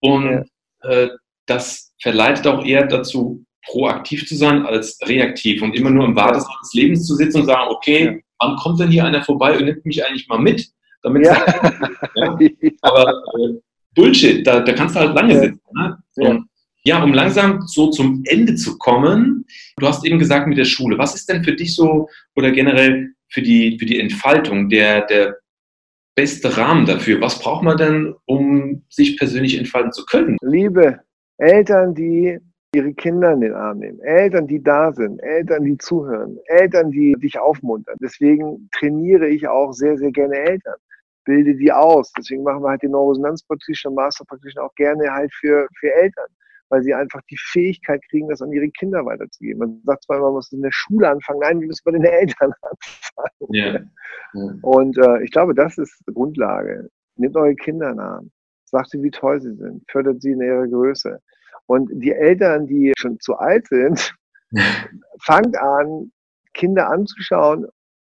Und ja. äh, das verleitet auch eher dazu, proaktiv zu sein als reaktiv und immer nur im Wartesaal des Lebens zu sitzen und sagen, okay, ja. wann kommt denn hier einer vorbei und nimmt mich eigentlich mal mit? Damit ja. *laughs* Aber äh, Bullshit, da, da kannst du halt lange sitzen. Ne? Ja. Ja, um langsam so zum Ende zu kommen, du hast eben gesagt mit der Schule, was ist denn für dich so oder generell für die, für die Entfaltung der, der beste Rahmen dafür? Was braucht man denn, um sich persönlich entfalten zu können? Liebe Eltern, die ihre Kinder in den Arm nehmen, Eltern, die da sind, Eltern, die zuhören, Eltern, die dich aufmuntern. Deswegen trainiere ich auch sehr, sehr gerne Eltern. Bilde die aus. Deswegen machen wir halt den Neuroresonanz Practitioner, Master Practitioner auch gerne halt für, für Eltern, weil sie einfach die Fähigkeit kriegen, das an ihre Kinder weiterzugeben. Man sagt zwar, man muss in der Schule anfangen, nein, wir müssen bei den Eltern *laughs* anfangen. Yeah. Und äh, ich glaube, das ist die Grundlage. Nehmt eure Kinder in den Arm. Sagt sie, wie toll sie sind. Fördert sie in ihrer Größe. Und die Eltern, die schon zu alt sind, *laughs* fangt an, Kinder anzuschauen.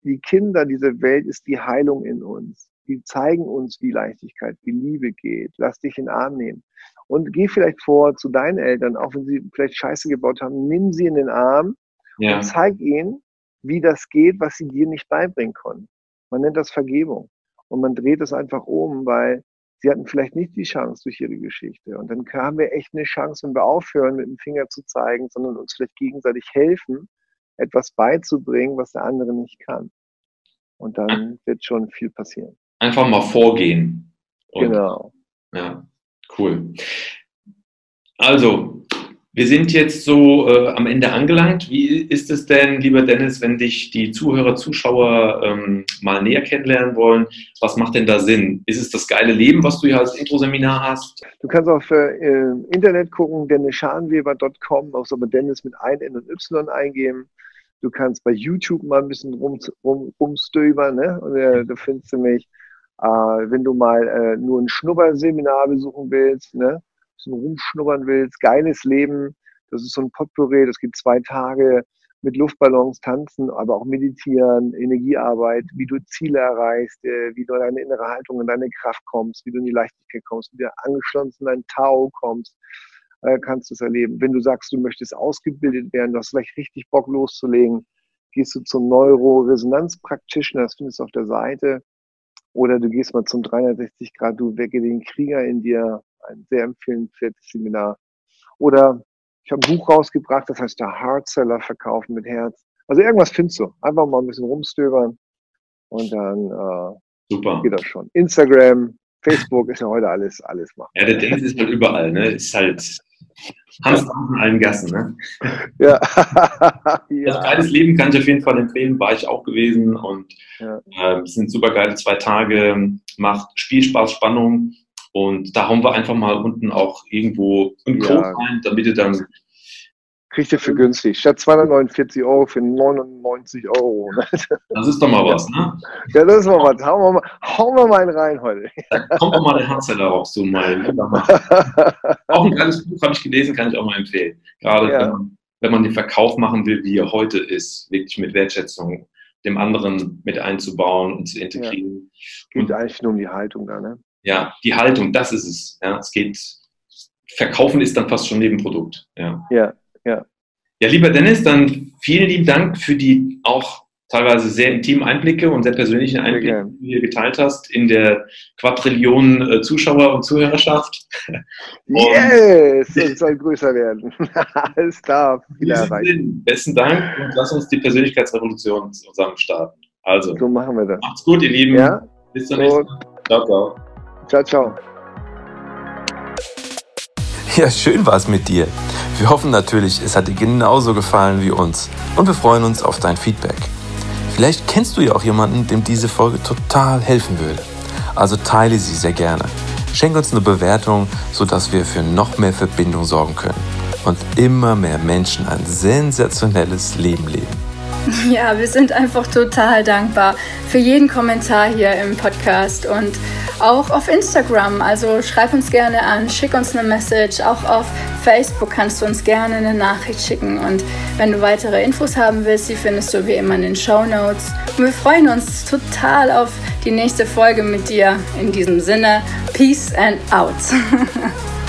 Die Kinder, diese Welt ist die Heilung in uns. Die zeigen uns, wie Leichtigkeit, wie Liebe geht. Lass dich in den Arm nehmen. Und geh vielleicht vor zu deinen Eltern, auch wenn sie vielleicht Scheiße gebaut haben, nimm sie in den Arm ja. und zeig ihnen, wie das geht, was sie dir nicht beibringen konnten. Man nennt das Vergebung. Und man dreht es einfach um, weil sie hatten vielleicht nicht die Chance durch ihre Geschichte. Und dann haben wir echt eine Chance, wenn wir aufhören, mit dem Finger zu zeigen, sondern uns vielleicht gegenseitig helfen, etwas beizubringen, was der andere nicht kann. Und dann wird schon viel passieren. Einfach mal vorgehen. Und, genau. Ja, cool. Also, wir sind jetzt so äh, am Ende angelangt. Wie ist es denn, lieber Dennis, wenn dich die Zuhörer, Zuschauer ähm, mal näher kennenlernen wollen? Was macht denn da Sinn? Ist es das geile Leben, was du hier als Intro-Seminar hast? Du kannst auf äh, Internet gucken, dennisschanweber.com, auch so mit Dennis mit ein N und Y eingeben. Du kannst bei YouTube mal ein bisschen rum, rum, rumstöbern, ne? Und äh, da findest du mich. Äh, wenn du mal äh, nur ein Schnupperseminar besuchen willst, ne? bisschen rumschnuppern willst, geiles Leben, das ist so ein Potpourri, das gibt zwei Tage mit Luftballons tanzen, aber auch meditieren, Energiearbeit, wie du Ziele erreichst, äh, wie du in deine innere Haltung, in deine Kraft kommst, wie du in die Leichtigkeit kommst, wie du angeschlossen in dein Tau kommst, äh, kannst du es erleben. Wenn du sagst, du möchtest ausgebildet werden, du hast vielleicht richtig Bock loszulegen, gehst du zum Neuroresonanz-Practitioner, das findest du auf der Seite, oder du gehst mal zum 360 Grad, du wecke den Krieger in dir, ein sehr empfehlenswertes Seminar. Oder ich habe ein Buch rausgebracht, das heißt der Hardseller verkaufen mit Herz. Also irgendwas findest du. Einfach mal ein bisschen rumstöbern und dann äh, Super. geht das schon. Instagram, Facebook ist ja heute alles, alles machen. Ja, der Dennis ist halt überall, ne? Ist halt Hans in allen Gassen, ne? Ja. *laughs* ja. Also geiles Leben kann ich auf jeden Fall empfehlen, war ich auch gewesen und ja. äh, sind super geile zwei Tage, macht Spielspaß, Spannung und da haben wir einfach mal unten auch irgendwo einen Code ja. rein, damit ihr dann. Kriegt ihr für günstig. Statt 249 Euro für 99 Euro. *laughs* Das ist doch mal was, ne? Ja, das ist mal was. Hauen wir mal, hauen wir mal einen rein heute. Da kommt auch mal der Handzeller raus, so mal. *laughs* auch ein geiles Buch habe ich gelesen, kann ich auch mal empfehlen. Gerade ja. wenn, man, wenn man den Verkauf machen will, wie er heute ist, wirklich mit Wertschätzung dem anderen mit einzubauen und zu integrieren. Ja. Geht eigentlich nur um die Haltung da, ne? ja, die Haltung, das ist es. Ja, es geht, verkaufen ist dann fast schon Nebenprodukt. Ja, ja. Ja, lieber Dennis, dann vielen lieben Dank für die auch teilweise sehr intimen Einblicke und sehr persönlichen Einblicke, die du hier geteilt hast in der Quadrillionen äh, Zuschauer und Zuhörerschaft. *laughs* yes, es soll größer werden. *laughs* Alles klar. Besten Dank und lass uns die Persönlichkeitsrevolution zusammen starten. Also, so machen wir das. Macht's gut, ihr Lieben. Ja? Bis zum nächsten Mal. Ciao, ciao. Ciao, ciao. Ja, schön war es mit dir. Wir hoffen natürlich, es hat dir genauso gefallen wie uns und wir freuen uns auf dein Feedback. Vielleicht kennst du ja auch jemanden, dem diese Folge total helfen würde. Also teile sie sehr gerne. Schenk uns eine Bewertung, sodass wir für noch mehr Verbindung sorgen können und immer mehr Menschen ein sensationelles Leben leben. *laughs* Ja, wir sind einfach total dankbar für jeden Kommentar hier im Podcast und auch auf Instagram. Also schreib uns gerne an, schick uns eine Message. Auch auf Facebook kannst du uns gerne eine Nachricht schicken. Und wenn du weitere Infos haben willst, die findest du wie immer in den Show Notes. Und wir freuen uns total auf die nächste Folge mit dir. In diesem Sinne, Peace and out. *laughs*